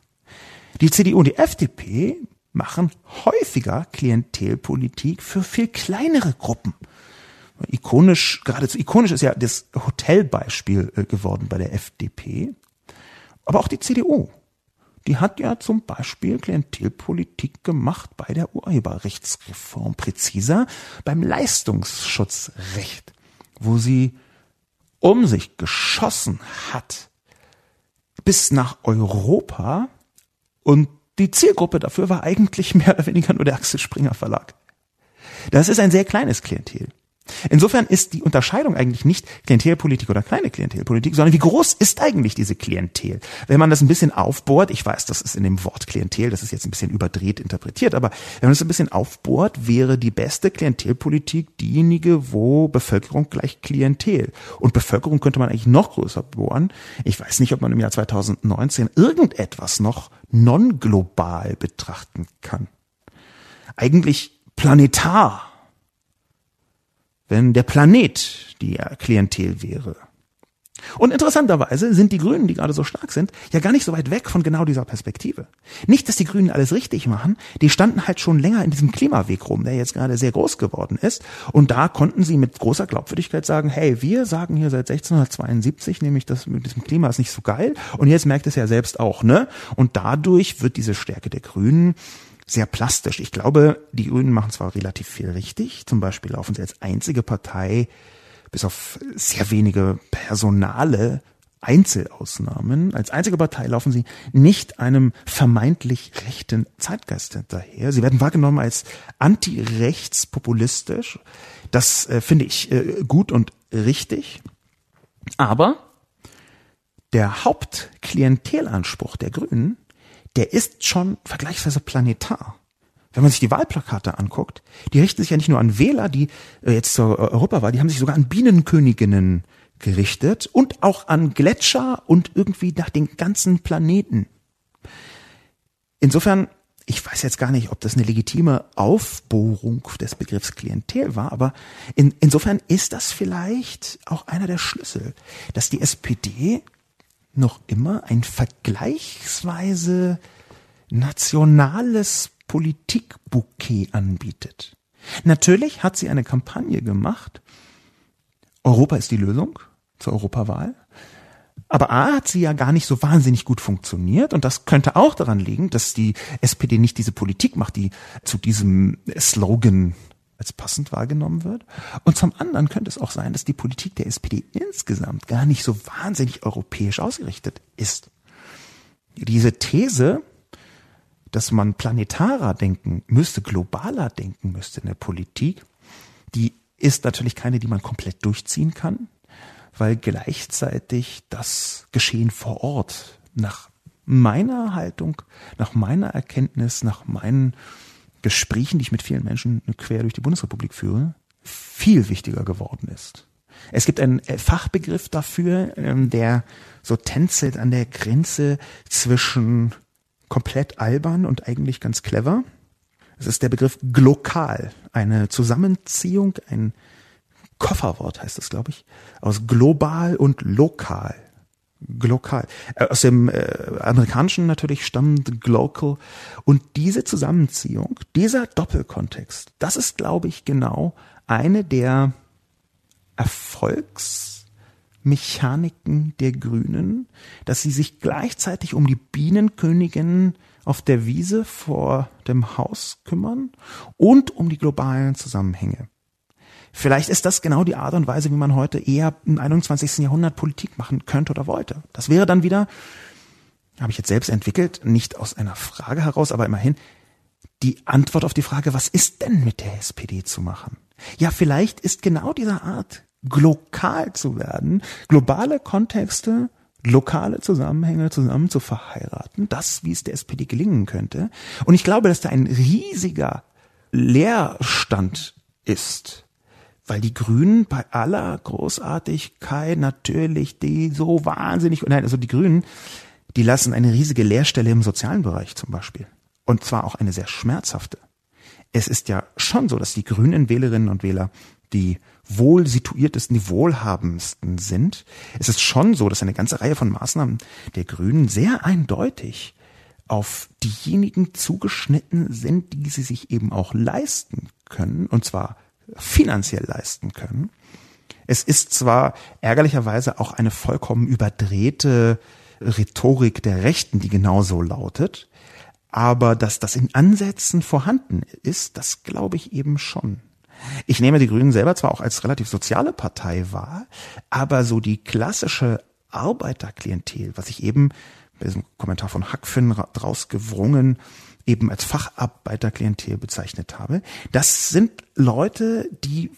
S2: Die CDU und die FDP machen häufiger Klientelpolitik für viel kleinere Gruppen. Ikonisch, geradezu ikonisch ist ja das Hotelbeispiel äh, geworden bei der FDP. Aber auch die CDU, die hat ja zum Beispiel Klientelpolitik gemacht bei der Urheberrechtsreform, präziser beim Leistungsschutzrecht, wo sie um sich geschossen hat bis nach Europa und die Zielgruppe dafür war eigentlich mehr oder weniger nur der Axel Springer Verlag. Das ist ein sehr kleines Klientel. Insofern ist die Unterscheidung eigentlich nicht Klientelpolitik oder kleine Klientelpolitik, sondern wie groß ist eigentlich diese Klientel? Wenn man das ein bisschen aufbohrt, ich weiß, das ist in dem Wort Klientel, das ist jetzt ein bisschen überdreht interpretiert, aber wenn man das ein bisschen aufbohrt, wäre die beste Klientelpolitik diejenige, wo Bevölkerung gleich Klientel. Und Bevölkerung könnte man eigentlich noch größer bohren. Ich weiß nicht, ob man im Jahr 2019 irgendetwas noch non-global betrachten kann. Eigentlich planetar wenn der Planet die Klientel wäre. Und interessanterweise sind die Grünen, die gerade so stark sind, ja gar nicht so weit weg von genau dieser Perspektive. Nicht, dass die Grünen alles richtig machen, die standen halt schon länger in diesem Klimaweg rum, der jetzt gerade sehr groß geworden ist. Und da konnten sie mit großer Glaubwürdigkeit sagen, hey, wir sagen hier seit 1672, nämlich das mit diesem Klima ist nicht so geil. Und jetzt merkt es ja selbst auch, ne? Und dadurch wird diese Stärke der Grünen sehr plastisch. Ich glaube, die Grünen machen zwar relativ viel richtig, zum Beispiel laufen sie als einzige Partei bis auf sehr wenige personale Einzelausnahmen. Als einzige Partei laufen sie nicht einem vermeintlich rechten Zeitgeist hinterher. Sie werden wahrgenommen als anti-rechtspopulistisch. Das äh, finde ich äh, gut und richtig. Aber der Hauptklientelanspruch der Grünen, der ist schon vergleichsweise planetar wenn man sich die Wahlplakate anguckt, die richten sich ja nicht nur an Wähler, die äh, jetzt zur Europawahl, die haben sich sogar an Bienenköniginnen gerichtet und auch an Gletscher und irgendwie nach den ganzen Planeten. Insofern, ich weiß jetzt gar nicht, ob das eine legitime Aufbohrung des Begriffs Klientel war, aber in, insofern ist das vielleicht auch einer der Schlüssel, dass die SPD noch immer ein vergleichsweise nationales Politikbouquet anbietet. Natürlich hat sie eine Kampagne gemacht. Europa ist die Lösung zur Europawahl. Aber A hat sie ja gar nicht so wahnsinnig gut funktioniert und das könnte auch daran liegen, dass die SPD nicht diese Politik macht, die zu diesem Slogan als passend wahrgenommen wird. Und zum anderen könnte es auch sein, dass die Politik der SPD insgesamt gar nicht so wahnsinnig europäisch ausgerichtet ist. Diese These, dass man planetarer denken müsste, globaler denken müsste in der Politik, die ist natürlich keine, die man komplett durchziehen kann, weil gleichzeitig das Geschehen vor Ort nach meiner Haltung, nach meiner Erkenntnis, nach meinen Gesprächen, die ich mit vielen Menschen quer durch die Bundesrepublik führe, viel wichtiger geworden ist. Es gibt einen äh, Fachbegriff dafür, ähm, der so tänzelt an der Grenze zwischen komplett albern und eigentlich ganz clever. Es ist der Begriff glokal, eine Zusammenziehung, ein Kofferwort heißt es, glaube ich, aus global und lokal. Glokal. Äh, aus dem äh, amerikanischen natürlich stammt glocal. Und diese Zusammenziehung, dieser Doppelkontext, das ist, glaube ich, genau eine der Erfolgs Mechaniken der Grünen, dass sie sich gleichzeitig um die Bienenkönigin auf der Wiese vor dem Haus kümmern und um die globalen Zusammenhänge. Vielleicht ist das genau die Art und Weise, wie man heute eher im 21. Jahrhundert Politik machen könnte oder wollte. Das wäre dann wieder, habe ich jetzt selbst entwickelt, nicht aus einer Frage heraus, aber immerhin die Antwort auf die Frage, was ist denn mit der SPD zu machen? Ja, vielleicht ist genau diese Art glokal zu werden, globale Kontexte, lokale Zusammenhänge zusammen zu verheiraten, das, wie es der SPD gelingen könnte. Und ich glaube, dass da ein riesiger Leerstand ist, weil die Grünen bei aller Großartigkeit natürlich die so wahnsinnig, nein, also die Grünen, die lassen eine riesige Leerstelle im sozialen Bereich zum Beispiel. Und zwar auch eine sehr schmerzhafte. Es ist ja schon so, dass die grünen Wählerinnen und Wähler die wohl situiertesten, die wohlhabendsten sind. Es ist schon so, dass eine ganze Reihe von Maßnahmen der Grünen sehr eindeutig auf diejenigen zugeschnitten sind, die sie sich eben auch leisten können, und zwar finanziell leisten können. Es ist zwar ärgerlicherweise auch eine vollkommen überdrehte Rhetorik der Rechten, die genauso lautet, aber dass das in Ansätzen vorhanden ist, das glaube ich eben schon. Ich nehme die Grünen selber zwar auch als relativ soziale Partei wahr, aber so die klassische Arbeiterklientel, was ich eben bei diesem Kommentar von Hackfinn draus gewrungen eben als Facharbeiterklientel bezeichnet habe, das sind Leute, die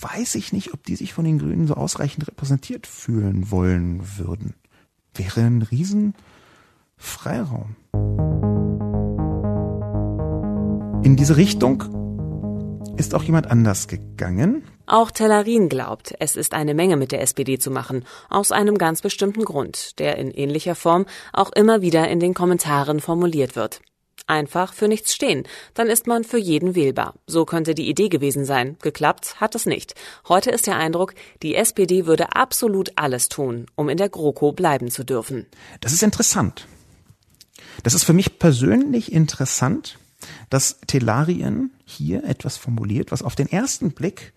S2: weiß ich nicht, ob die sich von den Grünen so ausreichend repräsentiert fühlen wollen würden. Wäre ein Riesenfreiraum. In diese Richtung ist auch jemand anders gegangen.
S1: Auch Tellarin glaubt, es ist eine Menge mit der SPD zu machen, aus einem ganz bestimmten Grund, der in ähnlicher Form auch immer wieder in den Kommentaren formuliert wird. Einfach für nichts stehen. Dann ist man für jeden wählbar. So könnte die Idee gewesen sein. Geklappt hat es nicht. Heute ist der Eindruck, die SPD würde absolut alles tun, um in der GroKo bleiben zu dürfen.
S2: Das ist interessant. Das ist für mich persönlich interessant, dass Telarien hier etwas formuliert, was auf den ersten Blick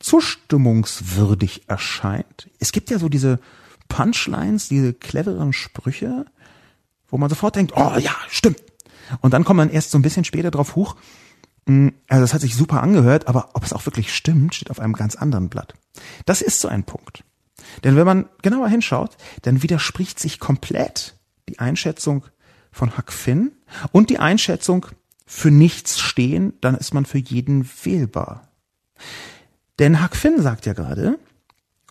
S2: zustimmungswürdig erscheint. Es gibt ja so diese Punchlines, diese cleveren Sprüche, wo man sofort denkt, oh ja, stimmt. Und dann kommt man erst so ein bisschen später drauf hoch, hm, also das hat sich super angehört, aber ob es auch wirklich stimmt, steht auf einem ganz anderen Blatt. Das ist so ein Punkt. Denn wenn man genauer hinschaut, dann widerspricht sich komplett die Einschätzung von Huck Finn und die Einschätzung für nichts stehen, dann ist man für jeden wählbar. Denn Huck Finn sagt ja gerade,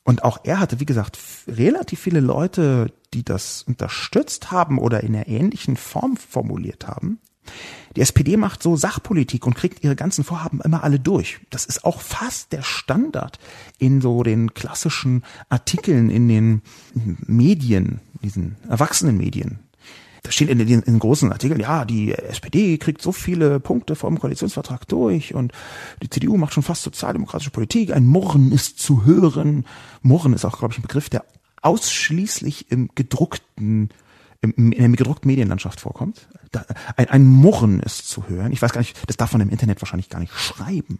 S2: und auch er hatte, wie gesagt, relativ viele Leute, die das unterstützt haben oder in einer ähnlichen Form formuliert haben. Die SPD macht so Sachpolitik und kriegt ihre ganzen Vorhaben immer alle durch. Das ist auch fast der Standard in so den klassischen Artikeln in den Medien, diesen erwachsenen Medien da steht in den, in den großen Artikeln, ja, die SPD kriegt so viele Punkte vom Koalitionsvertrag durch und die CDU macht schon fast sozialdemokratische Politik. Ein Murren ist zu hören. Murren ist auch, glaube ich, ein Begriff, der ausschließlich im gedruckten in der gedruckten Medienlandschaft vorkommt. Da, ein, ein Murren ist zu hören. Ich weiß gar nicht, das darf man im Internet wahrscheinlich gar nicht schreiben.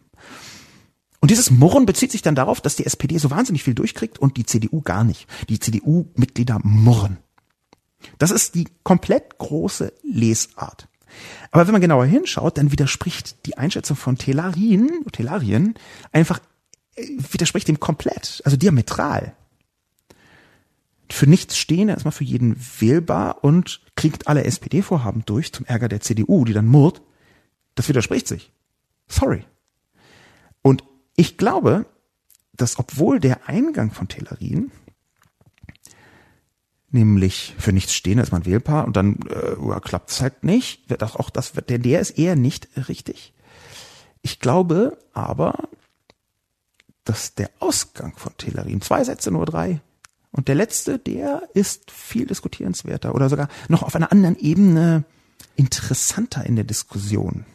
S2: Und dieses Murren bezieht sich dann darauf, dass die SPD so wahnsinnig viel durchkriegt und die CDU gar nicht. Die CDU-Mitglieder murren. Das ist die komplett große Lesart. Aber wenn man genauer hinschaut, dann widerspricht die Einschätzung von Telarien, Telarien einfach äh, widerspricht dem komplett, also diametral. Für nichts stehen, erstmal für jeden wählbar und kriegt alle SPD-Vorhaben durch zum Ärger der CDU, die dann murrt. Das widerspricht sich. Sorry. Und ich glaube, dass obwohl der Eingang von Telarien nämlich für nichts stehen, ist man wählbar und dann äh, klappt es halt nicht. Wird auch, auch das, der, der ist eher nicht richtig. Ich glaube aber, dass der Ausgang von Telerin, zwei Sätze, nur drei, und der letzte, der ist viel diskutierenswerter oder sogar noch auf einer anderen Ebene interessanter in der Diskussion.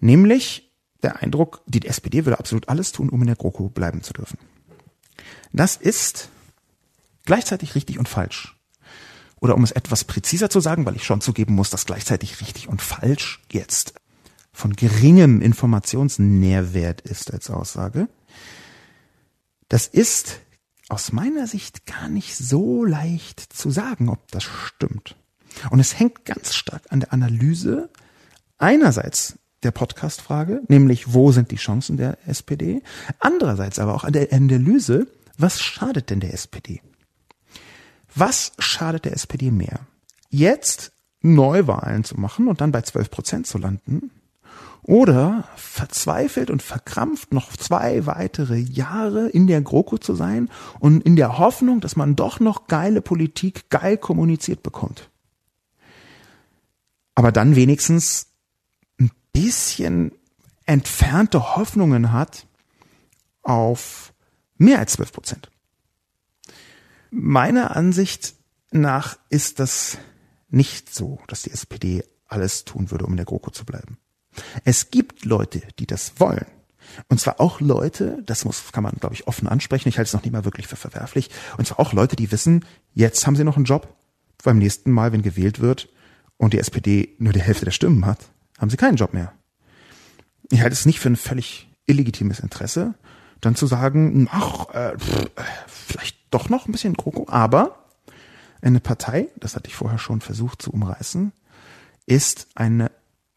S2: Nämlich der Eindruck, die SPD würde absolut alles tun, um in der GroKo bleiben zu dürfen. Das ist gleichzeitig richtig und falsch. Oder um es etwas präziser zu sagen, weil ich schon zugeben muss, dass gleichzeitig richtig und falsch jetzt von geringem Informationsnährwert ist als Aussage. Das ist aus meiner Sicht gar nicht so leicht zu sagen, ob das stimmt. Und es hängt ganz stark an der Analyse einerseits der Podcast-Frage, nämlich wo sind die Chancen der SPD, andererseits aber auch an der Analyse, was schadet denn der SPD? Was schadet der SPD mehr? Jetzt Neuwahlen zu machen und dann bei 12 Prozent zu landen? Oder verzweifelt und verkrampft noch zwei weitere Jahre in der GroKo zu sein und in der Hoffnung, dass man doch noch geile Politik geil kommuniziert bekommt? Aber dann wenigstens ein bisschen entfernte Hoffnungen hat auf mehr als 12 Prozent. Meiner Ansicht nach ist das nicht so, dass die SPD alles tun würde, um in der GroKo zu bleiben. Es gibt Leute, die das wollen. Und zwar auch Leute, das muss, kann man, glaube ich, offen ansprechen, ich halte es noch nicht mal wirklich für verwerflich, und zwar auch Leute, die wissen, jetzt haben sie noch einen Job, beim nächsten Mal, wenn gewählt wird und die SPD nur die Hälfte der Stimmen hat, haben sie keinen Job mehr. Ich halte es nicht für ein völlig illegitimes Interesse, dann zu sagen, ach, äh, vielleicht doch noch ein bisschen Kroko, aber eine Partei, das hatte ich vorher schon versucht zu umreißen, ist ein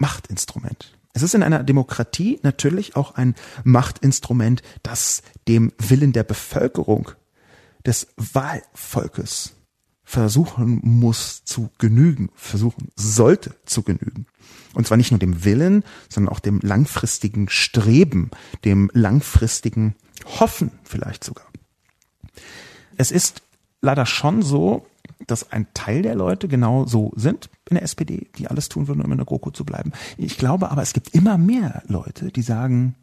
S2: Machtinstrument. Es ist in einer Demokratie natürlich auch ein Machtinstrument, das dem Willen der Bevölkerung, des Wahlvolkes versuchen muss zu genügen, versuchen sollte zu genügen. Und zwar nicht nur dem Willen, sondern auch dem langfristigen Streben, dem langfristigen Hoffen vielleicht sogar. Es ist leider schon so, dass ein Teil der Leute genau so sind in der SPD, die alles tun würden, um in der GroKo zu bleiben. Ich glaube aber, es gibt immer mehr Leute, die sagen,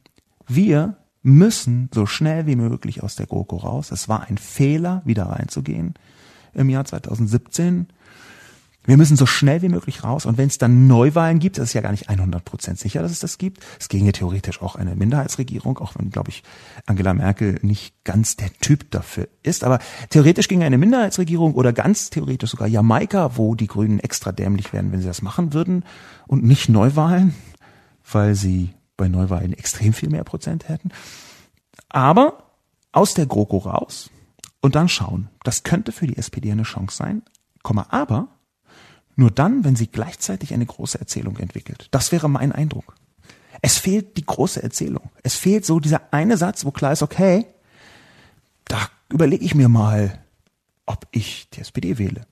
S2: wir müssen so schnell wie möglich aus der GroKo raus. Es war ein Fehler, wieder reinzugehen im Jahr 2017. Wir müssen so schnell wie möglich raus. Und wenn es dann Neuwahlen gibt, das ist ja gar nicht 100 Prozent sicher, dass es das gibt. Es ginge theoretisch auch eine Minderheitsregierung, auch wenn, glaube ich, Angela Merkel nicht ganz der Typ dafür ist. Aber theoretisch ginge eine Minderheitsregierung oder ganz theoretisch sogar Jamaika, wo die Grünen extra dämlich wären, wenn sie das machen würden. Und nicht Neuwahlen, weil sie bei Neuwahlen extrem viel mehr Prozent hätten. Aber aus der GroKo raus und dann schauen. Das könnte für die SPD eine Chance sein. aber nur dann, wenn sie gleichzeitig eine große Erzählung entwickelt. Das wäre mein Eindruck. Es fehlt die große Erzählung. Es fehlt so dieser eine Satz, wo klar ist, okay, da überlege ich mir mal, ob ich die SPD wähle.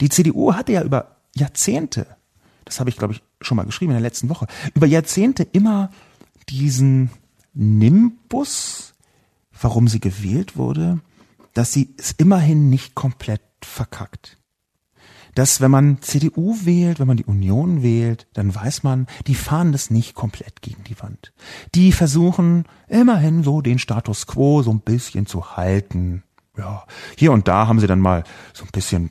S2: Die CDU hatte ja über Jahrzehnte, das habe ich glaube ich schon mal geschrieben in der letzten Woche, über Jahrzehnte immer diesen Nimbus, warum sie gewählt wurde, dass sie es immerhin nicht komplett verkackt dass wenn man CDU wählt, wenn man die Union wählt, dann weiß man, die fahren das nicht komplett gegen die Wand. Die versuchen immerhin so den Status quo so ein bisschen zu halten. Ja, hier und da haben sie dann mal so ein bisschen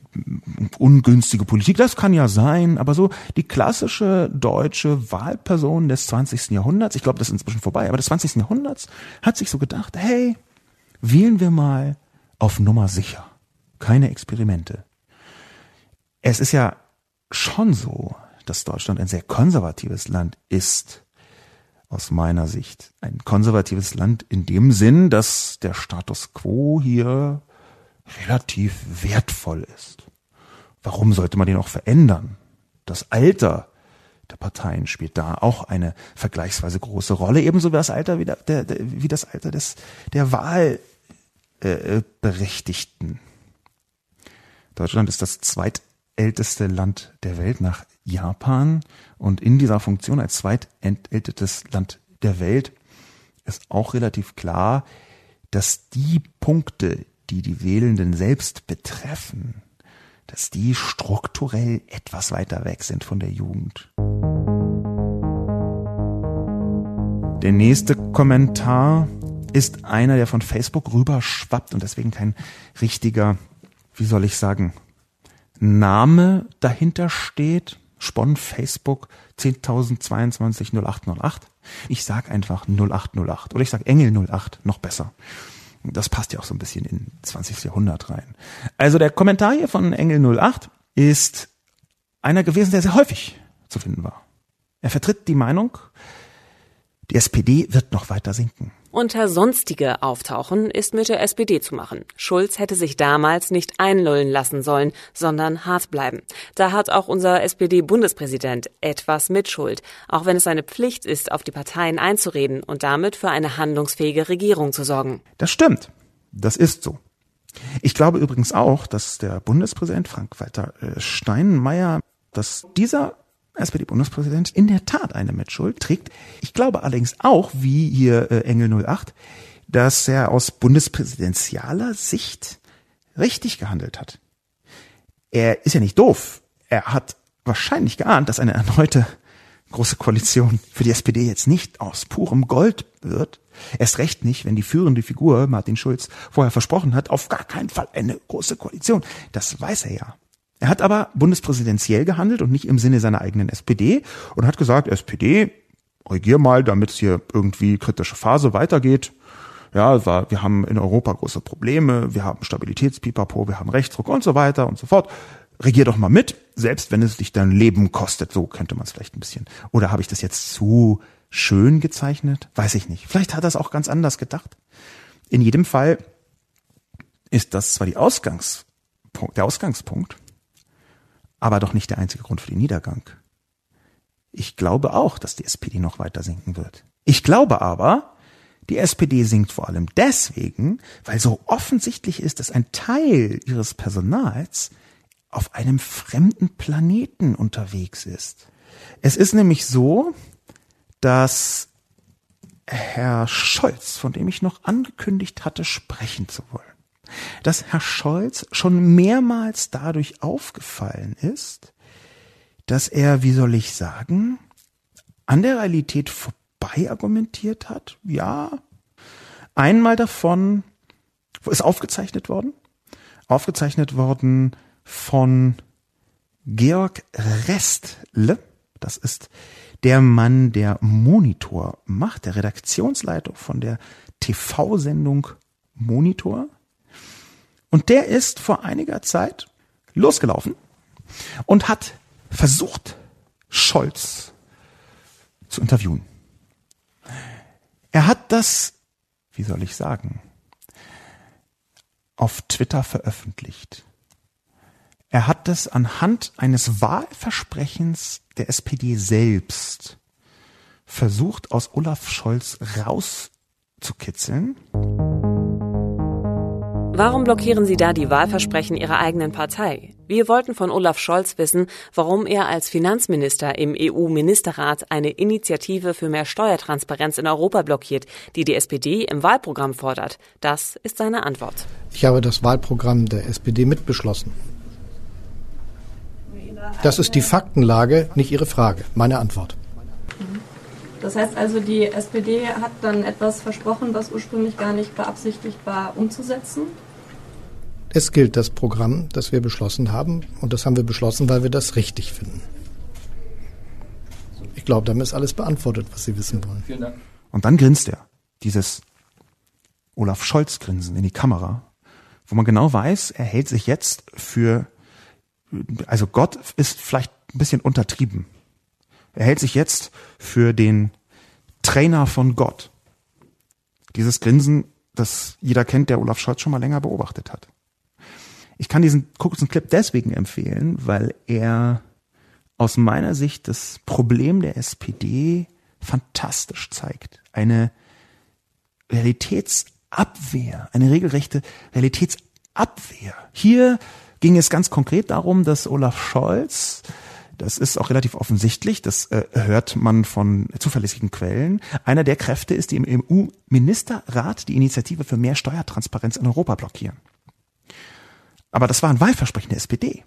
S2: ungünstige Politik. Das kann ja sein, aber so die klassische deutsche Wahlperson des 20. Jahrhunderts, ich glaube, das ist inzwischen vorbei, aber des 20. Jahrhunderts hat sich so gedacht, hey, wählen wir mal auf Nummer sicher. Keine Experimente. Es ist ja schon so, dass Deutschland ein sehr konservatives Land ist, aus meiner Sicht. Ein konservatives Land in dem Sinn, dass der Status quo hier relativ wertvoll ist. Warum sollte man den auch verändern? Das Alter der Parteien spielt da auch eine vergleichsweise große Rolle, ebenso wie das Alter wie, der, wie das Alter des der Wahlberechtigten. Deutschland ist das zweit älteste Land der Welt nach Japan. Und in dieser Funktion als zweitältestes Land der Welt ist auch relativ klar, dass die Punkte, die die Wählenden selbst betreffen, dass die strukturell etwas weiter weg sind von der Jugend. Der nächste Kommentar ist einer, der von Facebook rüberschwappt und deswegen kein richtiger, wie soll ich sagen, Name dahinter steht. Spon Facebook 10.022 0808. Ich sag einfach 0808 oder ich sag Engel 08, noch besser. Das passt ja auch so ein bisschen in 20. Jahrhundert rein. Also der Kommentar hier von Engel 08 ist einer gewesen, der sehr häufig zu finden war. Er vertritt die Meinung, die SPD wird noch weiter sinken.
S1: Unter Sonstige auftauchen ist mit der SPD zu machen. Schulz hätte sich damals nicht einlullen lassen sollen, sondern hart bleiben. Da hat auch unser SPD-Bundespräsident etwas Mitschuld, auch wenn es seine Pflicht ist, auf die Parteien einzureden und damit für eine handlungsfähige Regierung zu sorgen.
S2: Das stimmt. Das ist so. Ich glaube übrigens auch, dass der Bundespräsident Frank-Walter äh, Steinmeier, dass dieser SPD-Bundespräsident in der Tat eine Mitschuld trägt. Ich glaube allerdings auch, wie hier äh, Engel 08, dass er aus bundespräsidentialer Sicht richtig gehandelt hat. Er ist ja nicht doof. Er hat wahrscheinlich geahnt, dass eine erneute große Koalition für die SPD jetzt nicht aus purem Gold wird. Erst recht nicht, wenn die führende Figur, Martin Schulz, vorher versprochen hat, auf gar keinen Fall eine große Koalition. Das weiß er ja. Er hat aber bundespräsidentiell gehandelt und nicht im Sinne seiner eigenen SPD und hat gesagt, SPD, regier mal, damit es hier irgendwie kritische Phase weitergeht. Ja, wir haben in Europa große Probleme, wir haben Stabilitätspipapo, wir haben Rechtsdruck und so weiter und so fort. Regier doch mal mit, selbst wenn es dich dein Leben kostet. So könnte man es vielleicht ein bisschen. Oder habe ich das jetzt zu schön gezeichnet? Weiß ich nicht. Vielleicht hat er es auch ganz anders gedacht. In jedem Fall ist das zwar die Ausgangspunkt, der Ausgangspunkt, aber doch nicht der einzige Grund für den Niedergang. Ich glaube auch, dass die SPD noch weiter sinken wird. Ich glaube aber, die SPD sinkt vor allem deswegen, weil so offensichtlich ist, dass ein Teil ihres Personals auf einem fremden Planeten unterwegs ist. Es ist nämlich so, dass Herr Scholz, von dem ich noch angekündigt hatte, sprechen zu wollen, dass Herr Scholz schon mehrmals dadurch aufgefallen ist, dass er, wie soll ich sagen, an der Realität vorbei argumentiert hat. Ja, einmal davon ist aufgezeichnet worden, aufgezeichnet worden von Georg Restle, das ist der Mann, der Monitor macht, der Redaktionsleiter von der TV-Sendung Monitor. Und der ist vor einiger Zeit losgelaufen und hat versucht, Scholz zu interviewen. Er hat das, wie soll ich sagen, auf Twitter veröffentlicht. Er hat das anhand eines Wahlversprechens der SPD selbst versucht, aus Olaf Scholz rauszukitzeln.
S1: Warum blockieren Sie da die Wahlversprechen Ihrer eigenen Partei? Wir wollten von Olaf Scholz wissen, warum er als Finanzminister im EU-Ministerrat eine Initiative für mehr Steuertransparenz in Europa blockiert, die die SPD im Wahlprogramm fordert. Das ist seine Antwort.
S3: Ich habe das Wahlprogramm der SPD mitbeschlossen. Das ist die Faktenlage, nicht Ihre Frage. Meine Antwort.
S4: Das heißt also, die SPD hat dann etwas versprochen, was ursprünglich gar nicht beabsichtigt war, umzusetzen?
S3: Es gilt das Programm, das wir beschlossen haben. Und das haben wir beschlossen, weil wir das richtig finden. Ich glaube, damit ist alles beantwortet, was Sie wissen wollen. Vielen Dank.
S2: Und dann grinst er. Dieses Olaf Scholz-Grinsen in die Kamera, wo man genau weiß, er hält sich jetzt für, also Gott ist vielleicht ein bisschen untertrieben. Er hält sich jetzt für den Trainer von Gott. Dieses Grinsen, das jeder kennt, der Olaf Scholz schon mal länger beobachtet hat. Ich kann diesen kurzen Clip deswegen empfehlen, weil er aus meiner Sicht das Problem der SPD fantastisch zeigt. Eine Realitätsabwehr, eine regelrechte Realitätsabwehr. Hier ging es ganz konkret darum, dass Olaf Scholz das ist auch relativ offensichtlich, das äh, hört man von zuverlässigen Quellen. Einer der Kräfte ist, die im EU-Ministerrat die Initiative für mehr Steuertransparenz in Europa blockieren. Aber das war ein Wahlversprechen der SPD.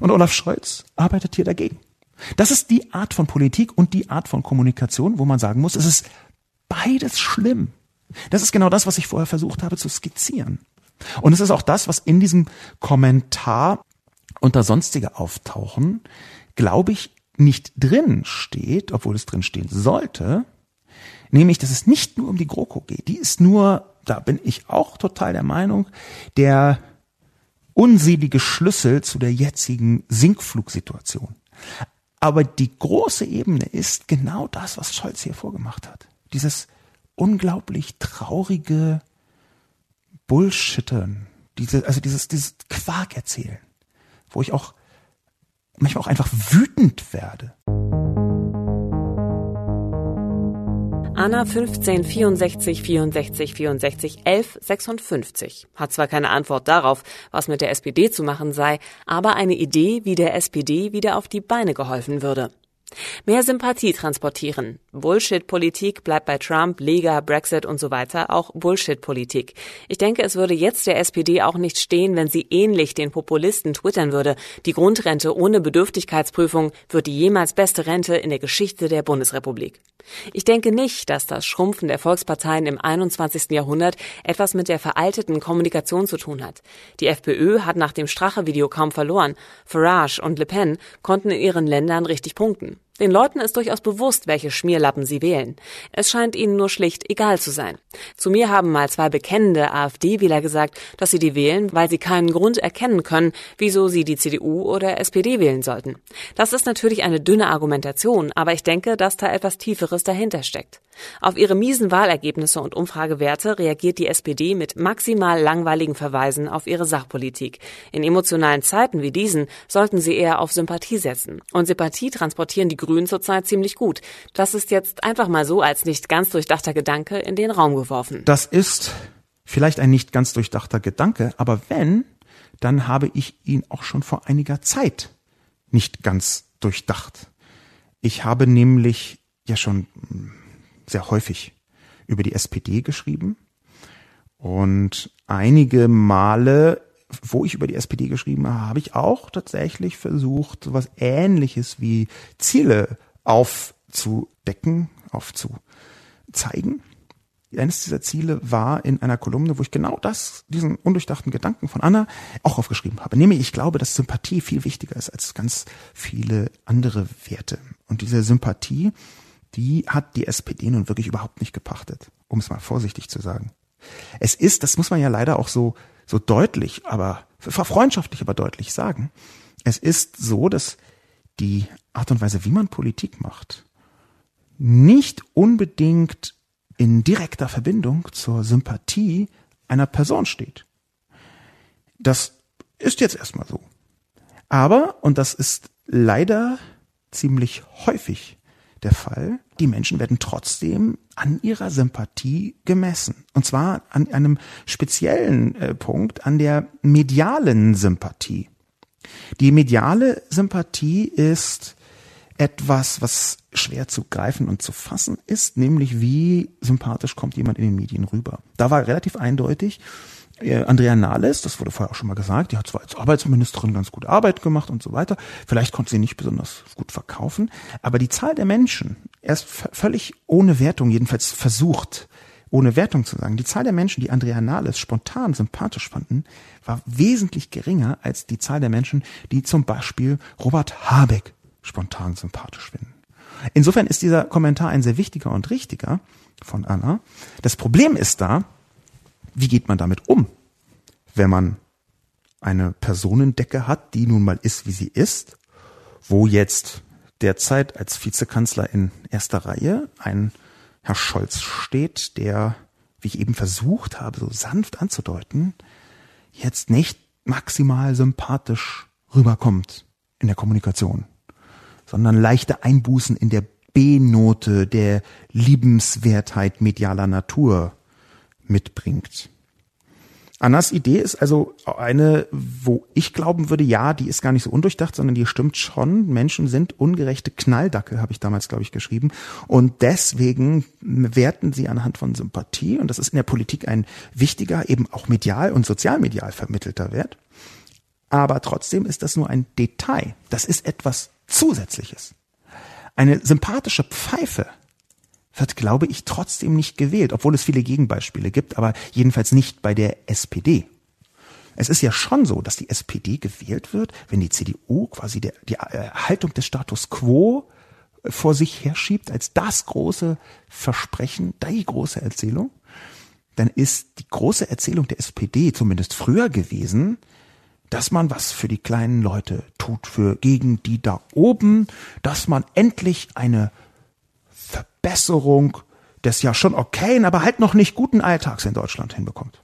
S2: Und Olaf Scholz arbeitet hier dagegen. Das ist die Art von Politik und die Art von Kommunikation, wo man sagen muss, es ist beides schlimm. Das ist genau das, was ich vorher versucht habe zu skizzieren. Und es ist auch das, was in diesem Kommentar unter sonstige auftauchen, glaube ich, nicht drin steht, obwohl es drin stehen sollte, nämlich, dass es nicht nur um die GroKo geht. Die ist nur, da bin ich auch total der Meinung, der unselige Schlüssel zu der jetzigen Sinkflugsituation. Aber die große Ebene ist genau das, was Scholz hier vorgemacht hat. Dieses unglaublich traurige Bullshittern, diese, also dieses, dieses Quark erzählen wo ich auch manchmal auch einfach wütend werde.
S1: Anna 15 64 64 64 11 56 hat zwar keine Antwort darauf, was mit der SPD zu machen sei, aber eine Idee, wie der SPD wieder auf die Beine geholfen würde. Mehr Sympathie transportieren. Bullshit-Politik bleibt bei Trump, Lega, Brexit und so weiter auch Bullshit-Politik. Ich denke, es würde jetzt der SPD auch nicht stehen, wenn sie ähnlich den Populisten twittern würde. Die Grundrente ohne Bedürftigkeitsprüfung wird die jemals beste Rente in der Geschichte der Bundesrepublik. Ich denke nicht, dass das Schrumpfen der Volksparteien im 21. Jahrhundert etwas mit der veralteten Kommunikation zu tun hat. Die FPÖ hat nach dem Strache-Video kaum verloren. Farage und Le Pen konnten in ihren Ländern richtig punkten. Den Leuten ist durchaus bewusst, welche Schmierlappen sie wählen. Es scheint ihnen nur schlicht egal zu sein. Zu mir haben mal zwei bekennende AfD-Wähler gesagt, dass sie die wählen, weil sie keinen Grund erkennen können, wieso sie die CDU oder SPD wählen sollten. Das ist natürlich eine dünne Argumentation, aber ich denke, dass da etwas Tieferes dahinter steckt. Auf ihre miesen Wahlergebnisse und Umfragewerte reagiert die SPD mit maximal langweiligen Verweisen auf ihre Sachpolitik. In emotionalen Zeiten wie diesen sollten sie eher auf Sympathie setzen. Und Sympathie transportieren die Grünen zurzeit ziemlich gut. Das ist jetzt einfach mal so als nicht ganz durchdachter Gedanke in den Raum geworfen.
S2: Das ist vielleicht ein nicht ganz durchdachter Gedanke, aber wenn, dann habe ich ihn auch schon vor einiger Zeit nicht ganz durchdacht. Ich habe nämlich ja schon sehr häufig über die SPD geschrieben und einige Male, wo ich über die SPD geschrieben habe, habe ich auch tatsächlich versucht, was Ähnliches wie Ziele aufzudecken, aufzuzeigen. eines dieser Ziele war in einer Kolumne, wo ich genau das, diesen undurchdachten Gedanken von Anna auch aufgeschrieben habe. Nämlich, ich glaube, dass Sympathie viel wichtiger ist als ganz viele andere Werte. Und diese Sympathie, die hat die SPD nun wirklich überhaupt nicht gepachtet, um es mal vorsichtig zu sagen. Es ist, das muss man ja leider auch so, so deutlich, aber freundschaftlich, aber deutlich sagen. Es ist so, dass die Art und Weise, wie man Politik macht, nicht unbedingt in direkter Verbindung zur Sympathie einer Person steht. Das ist jetzt erstmal so. Aber, und das ist leider ziemlich häufig der Fall, die Menschen werden trotzdem an ihrer Sympathie gemessen. Und zwar an einem speziellen äh, Punkt, an der medialen Sympathie. Die mediale Sympathie ist etwas, was schwer zu greifen und zu fassen ist, nämlich wie sympathisch kommt jemand in den Medien rüber. Da war relativ eindeutig, Andrea Nahles, das wurde vorher auch schon mal gesagt, die hat zwar als Arbeitsministerin ganz gute Arbeit gemacht und so weiter, vielleicht konnte sie nicht besonders gut verkaufen, aber die Zahl der Menschen, erst völlig ohne Wertung, jedenfalls versucht, ohne Wertung zu sagen, die Zahl der Menschen, die Andrea Nahles spontan sympathisch fanden, war wesentlich geringer als die Zahl der Menschen, die zum Beispiel Robert Habeck spontan sympathisch finden. Insofern ist dieser Kommentar ein sehr wichtiger und richtiger von Anna. Das Problem ist da, wie geht man damit um, wenn man eine Personendecke hat, die nun mal ist, wie sie ist, wo jetzt derzeit als Vizekanzler in erster Reihe ein Herr Scholz steht, der, wie ich eben versucht habe, so sanft anzudeuten, jetzt nicht maximal sympathisch rüberkommt in der Kommunikation sondern leichte Einbußen in der B-Note der Liebenswertheit medialer Natur mitbringt. Annas Idee ist also eine, wo ich glauben würde, ja, die ist gar nicht so undurchdacht, sondern die stimmt schon. Menschen sind ungerechte Knalldackel, habe ich damals, glaube ich, geschrieben. Und deswegen werten sie anhand von Sympathie. Und das ist in der Politik ein wichtiger, eben auch medial und sozialmedial vermittelter Wert. Aber trotzdem ist das nur ein Detail. Das ist etwas Zusätzliches. Eine sympathische Pfeife wird, glaube ich, trotzdem nicht gewählt, obwohl es viele Gegenbeispiele gibt, aber jedenfalls nicht bei der SPD. Es ist ja schon so, dass die SPD gewählt wird, wenn die CDU quasi der, die Erhaltung des Status quo vor sich herschiebt als das große Versprechen, die große Erzählung, dann ist die große Erzählung der SPD zumindest früher gewesen, dass man was für die kleinen Leute tut, für gegen die da oben, dass man endlich eine Verbesserung des ja schon okayen, aber halt noch nicht guten Alltags in Deutschland hinbekommt.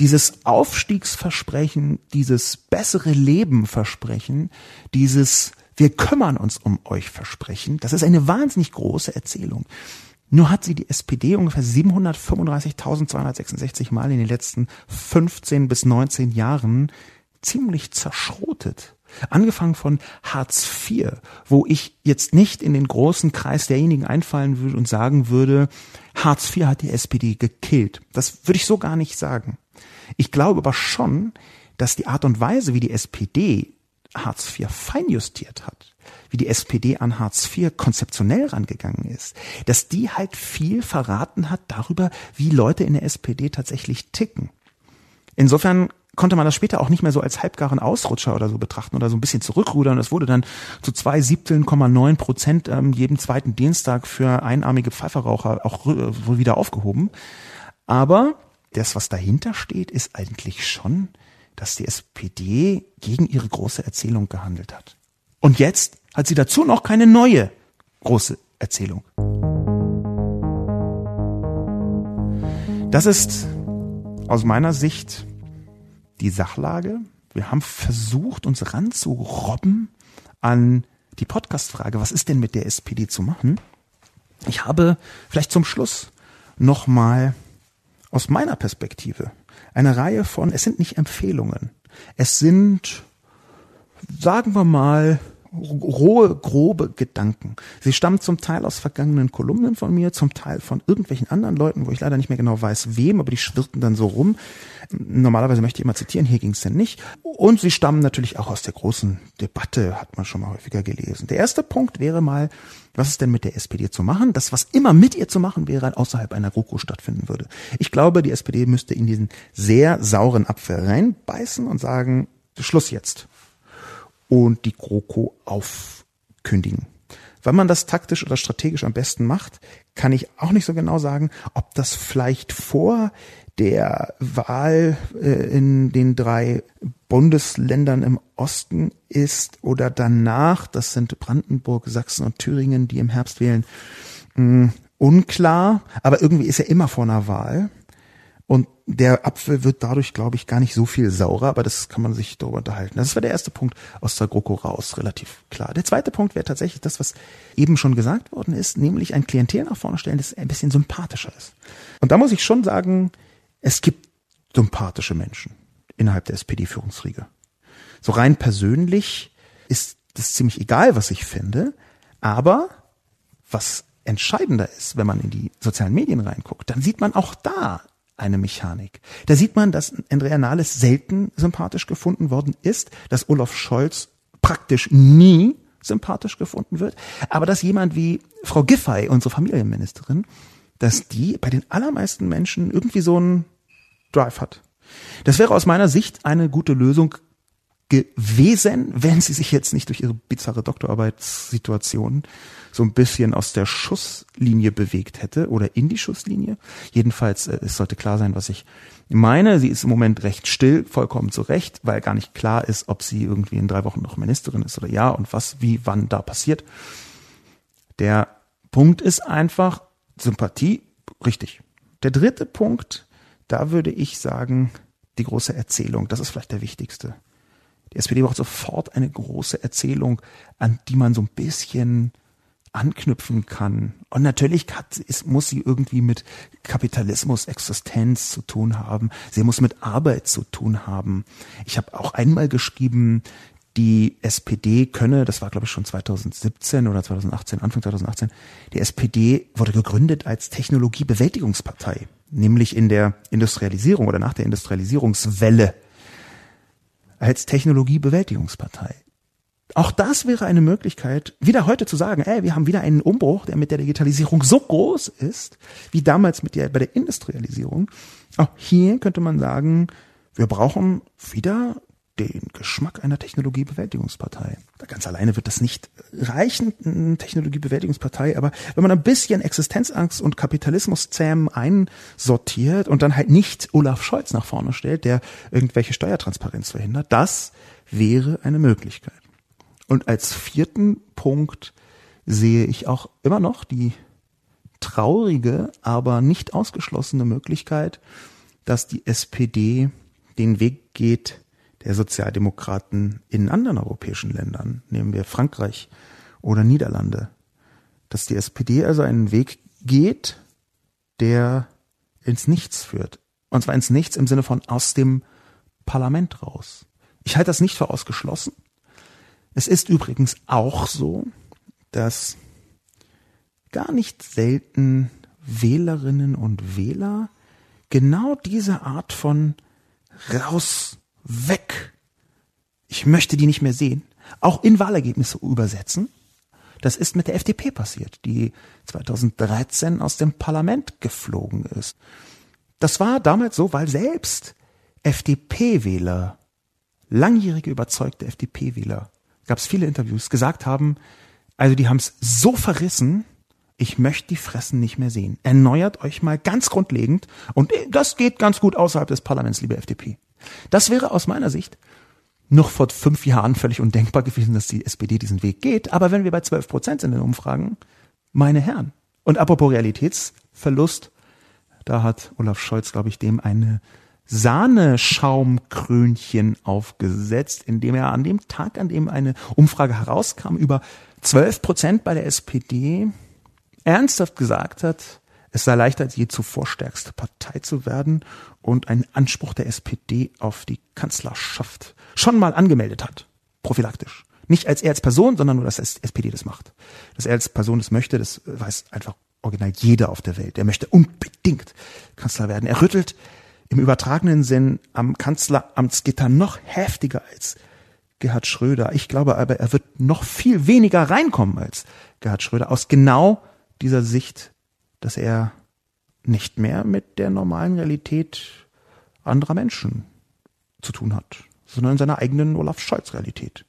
S2: Dieses Aufstiegsversprechen, dieses bessere Leben Versprechen, dieses wir kümmern uns um euch Versprechen, das ist eine wahnsinnig große Erzählung. Nur hat sie die SPD ungefähr 735.266 Mal in den letzten 15 bis 19 Jahren ziemlich zerschrotet. Angefangen von Hartz IV, wo ich jetzt nicht in den großen Kreis derjenigen einfallen würde und sagen würde, Hartz IV hat die SPD gekillt. Das würde ich so gar nicht sagen. Ich glaube aber schon, dass die Art und Weise, wie die SPD Hartz IV feinjustiert hat, wie die SPD an Hartz IV konzeptionell rangegangen ist, dass die halt viel verraten hat darüber, wie Leute in der SPD tatsächlich ticken. Insofern konnte man das später auch nicht mehr so als halbgaren Ausrutscher oder so betrachten oder so ein bisschen zurückrudern. Es wurde dann zu zwei Siebteln,9 Prozent ähm, jeden zweiten Dienstag für einarmige Pfeiferraucher auch äh, wohl wieder aufgehoben. Aber das, was dahinter steht, ist eigentlich schon, dass die SPD gegen ihre große Erzählung gehandelt hat. Und jetzt hat sie dazu noch keine neue große Erzählung. Das ist aus meiner Sicht die Sachlage. Wir haben versucht, uns ranzurobben an die Podcast-Frage, was ist denn mit der SPD zu machen? Ich habe vielleicht zum Schluss nochmal aus meiner Perspektive eine Reihe von, es sind nicht Empfehlungen, es sind, sagen wir mal, rohe, grobe Gedanken. Sie stammen zum Teil aus vergangenen Kolumnen von mir, zum Teil von irgendwelchen anderen Leuten, wo ich leider nicht mehr genau weiß, wem, aber die schwirrten dann so rum. Normalerweise möchte ich immer zitieren, hier ging es denn nicht. Und sie stammen natürlich auch aus der großen Debatte, hat man schon mal häufiger gelesen. Der erste Punkt wäre mal, was ist denn mit der SPD zu machen? Das, was immer mit ihr zu machen wäre, außerhalb einer GroKo stattfinden würde. Ich glaube, die SPD müsste in diesen sehr sauren Apfel reinbeißen und sagen, Schluss jetzt und die GroKo aufkündigen. Wenn man das taktisch oder strategisch am besten macht, kann ich auch nicht so genau sagen, ob das vielleicht vor der Wahl äh, in den drei Bundesländern im Osten ist oder danach, das sind Brandenburg, Sachsen und Thüringen, die im Herbst wählen, mh, unklar, aber irgendwie ist er immer vor einer Wahl. Und der Apfel wird dadurch, glaube ich, gar nicht so viel saurer, aber das kann man sich darüber unterhalten. Das war der erste Punkt aus der GroKo raus, relativ klar. Der zweite Punkt wäre tatsächlich das, was eben schon gesagt worden ist, nämlich ein Klientel nach vorne stellen, das ein bisschen sympathischer ist. Und da muss ich schon sagen, es gibt sympathische Menschen innerhalb der SPD-Führungsriege. So rein persönlich ist das ziemlich egal, was ich finde, aber was entscheidender ist, wenn man in die sozialen Medien reinguckt, dann sieht man auch da eine Mechanik. Da sieht man, dass Andrea Nahles selten sympathisch gefunden worden ist, dass Olaf Scholz praktisch nie sympathisch gefunden wird, aber dass jemand wie Frau Giffey, unsere Familienministerin, dass die bei den allermeisten Menschen irgendwie so einen Drive hat. Das wäre aus meiner Sicht eine gute Lösung gewesen, wenn sie sich jetzt nicht durch ihre bizarre Doktorarbeitssituation so ein bisschen aus der Schusslinie bewegt hätte oder in die Schusslinie. Jedenfalls, äh, es sollte klar sein, was ich meine. Sie ist im Moment recht still, vollkommen zu Recht, weil gar nicht klar ist, ob sie irgendwie in drei Wochen noch Ministerin ist oder ja und was, wie, wann da passiert. Der Punkt ist einfach Sympathie, richtig. Der dritte Punkt, da würde ich sagen, die große Erzählung. Das ist vielleicht der wichtigste. Die SPD braucht sofort eine große Erzählung, an die man so ein bisschen anknüpfen kann. Und natürlich hat, ist, muss sie irgendwie mit Kapitalismus, Existenz zu tun haben. Sie muss mit Arbeit zu tun haben. Ich habe auch einmal geschrieben, die SPD könne, das war glaube ich schon 2017 oder 2018, Anfang 2018, die SPD wurde gegründet als Technologiebewältigungspartei, nämlich in der Industrialisierung oder nach der Industrialisierungswelle als Technologiebewältigungspartei. Auch das wäre eine Möglichkeit, wieder heute zu sagen, ey, wir haben wieder einen Umbruch, der mit der Digitalisierung so groß ist, wie damals mit der, bei der Industrialisierung. Auch hier könnte man sagen, wir brauchen wieder den Geschmack einer Technologiebewältigungspartei. Ganz alleine wird das nicht reichen, eine Technologiebewältigungspartei, aber wenn man ein bisschen Existenzangst und Kapitalismuszähmen einsortiert und dann halt nicht Olaf Scholz nach vorne stellt, der irgendwelche Steuertransparenz verhindert, das wäre eine Möglichkeit. Und als vierten Punkt sehe ich auch immer noch die traurige, aber nicht ausgeschlossene Möglichkeit, dass die SPD den Weg geht, der Sozialdemokraten in anderen europäischen Ländern, nehmen wir Frankreich oder Niederlande, dass die SPD also einen Weg geht, der ins Nichts führt. Und zwar ins Nichts im Sinne von aus dem Parlament raus. Ich halte das nicht für ausgeschlossen. Es ist übrigens auch so, dass gar nicht selten Wählerinnen und Wähler genau diese Art von raus weg. Ich möchte die nicht mehr sehen. Auch in Wahlergebnisse übersetzen. Das ist mit der FDP passiert, die 2013 aus dem Parlament geflogen ist. Das war damals so, weil selbst FDP-Wähler, langjährige überzeugte FDP-Wähler, gab es viele Interviews, gesagt haben, also die haben es so verrissen, ich möchte die Fressen nicht mehr sehen. Erneuert euch mal ganz grundlegend und das geht ganz gut außerhalb des Parlaments, liebe FDP. Das wäre aus meiner Sicht noch vor fünf Jahren völlig undenkbar gewesen, dass die SPD diesen Weg geht. Aber wenn wir bei 12 Prozent sind in den Umfragen, meine Herren. Und apropos Realitätsverlust, da hat Olaf Scholz, glaube ich, dem eine Sahneschaumkrönchen aufgesetzt, indem er an dem Tag, an dem eine Umfrage herauskam, über 12 Prozent bei der SPD ernsthaft gesagt hat, es sei leichter als je zuvor stärkste Partei zu werden und einen Anspruch der SPD auf die Kanzlerschaft schon mal angemeldet hat, prophylaktisch. Nicht als er als Person, sondern nur, dass das SPD das macht. Dass er als Person das möchte, das weiß einfach original jeder auf der Welt. Er möchte unbedingt Kanzler werden. Er rüttelt im übertragenen Sinn am Kanzleramtsgitter noch heftiger als Gerhard Schröder. Ich glaube aber, er wird noch viel weniger reinkommen als Gerhard Schröder aus genau dieser Sicht, dass er nicht mehr mit der normalen Realität anderer Menschen zu tun hat, sondern in seiner eigenen Olaf Scholz Realität.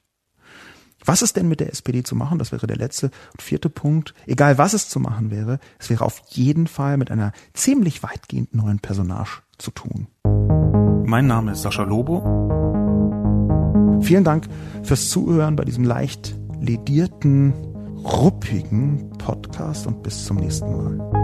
S2: Was ist denn mit der SPD zu machen? Das wäre der letzte und vierte Punkt. Egal was es zu machen wäre, es wäre auf jeden Fall mit einer ziemlich weitgehend neuen Personage zu tun.
S5: Mein Name ist Sascha Lobo.
S2: Vielen Dank fürs Zuhören bei diesem leicht ledierten, ruppigen Podcast und bis zum nächsten Mal.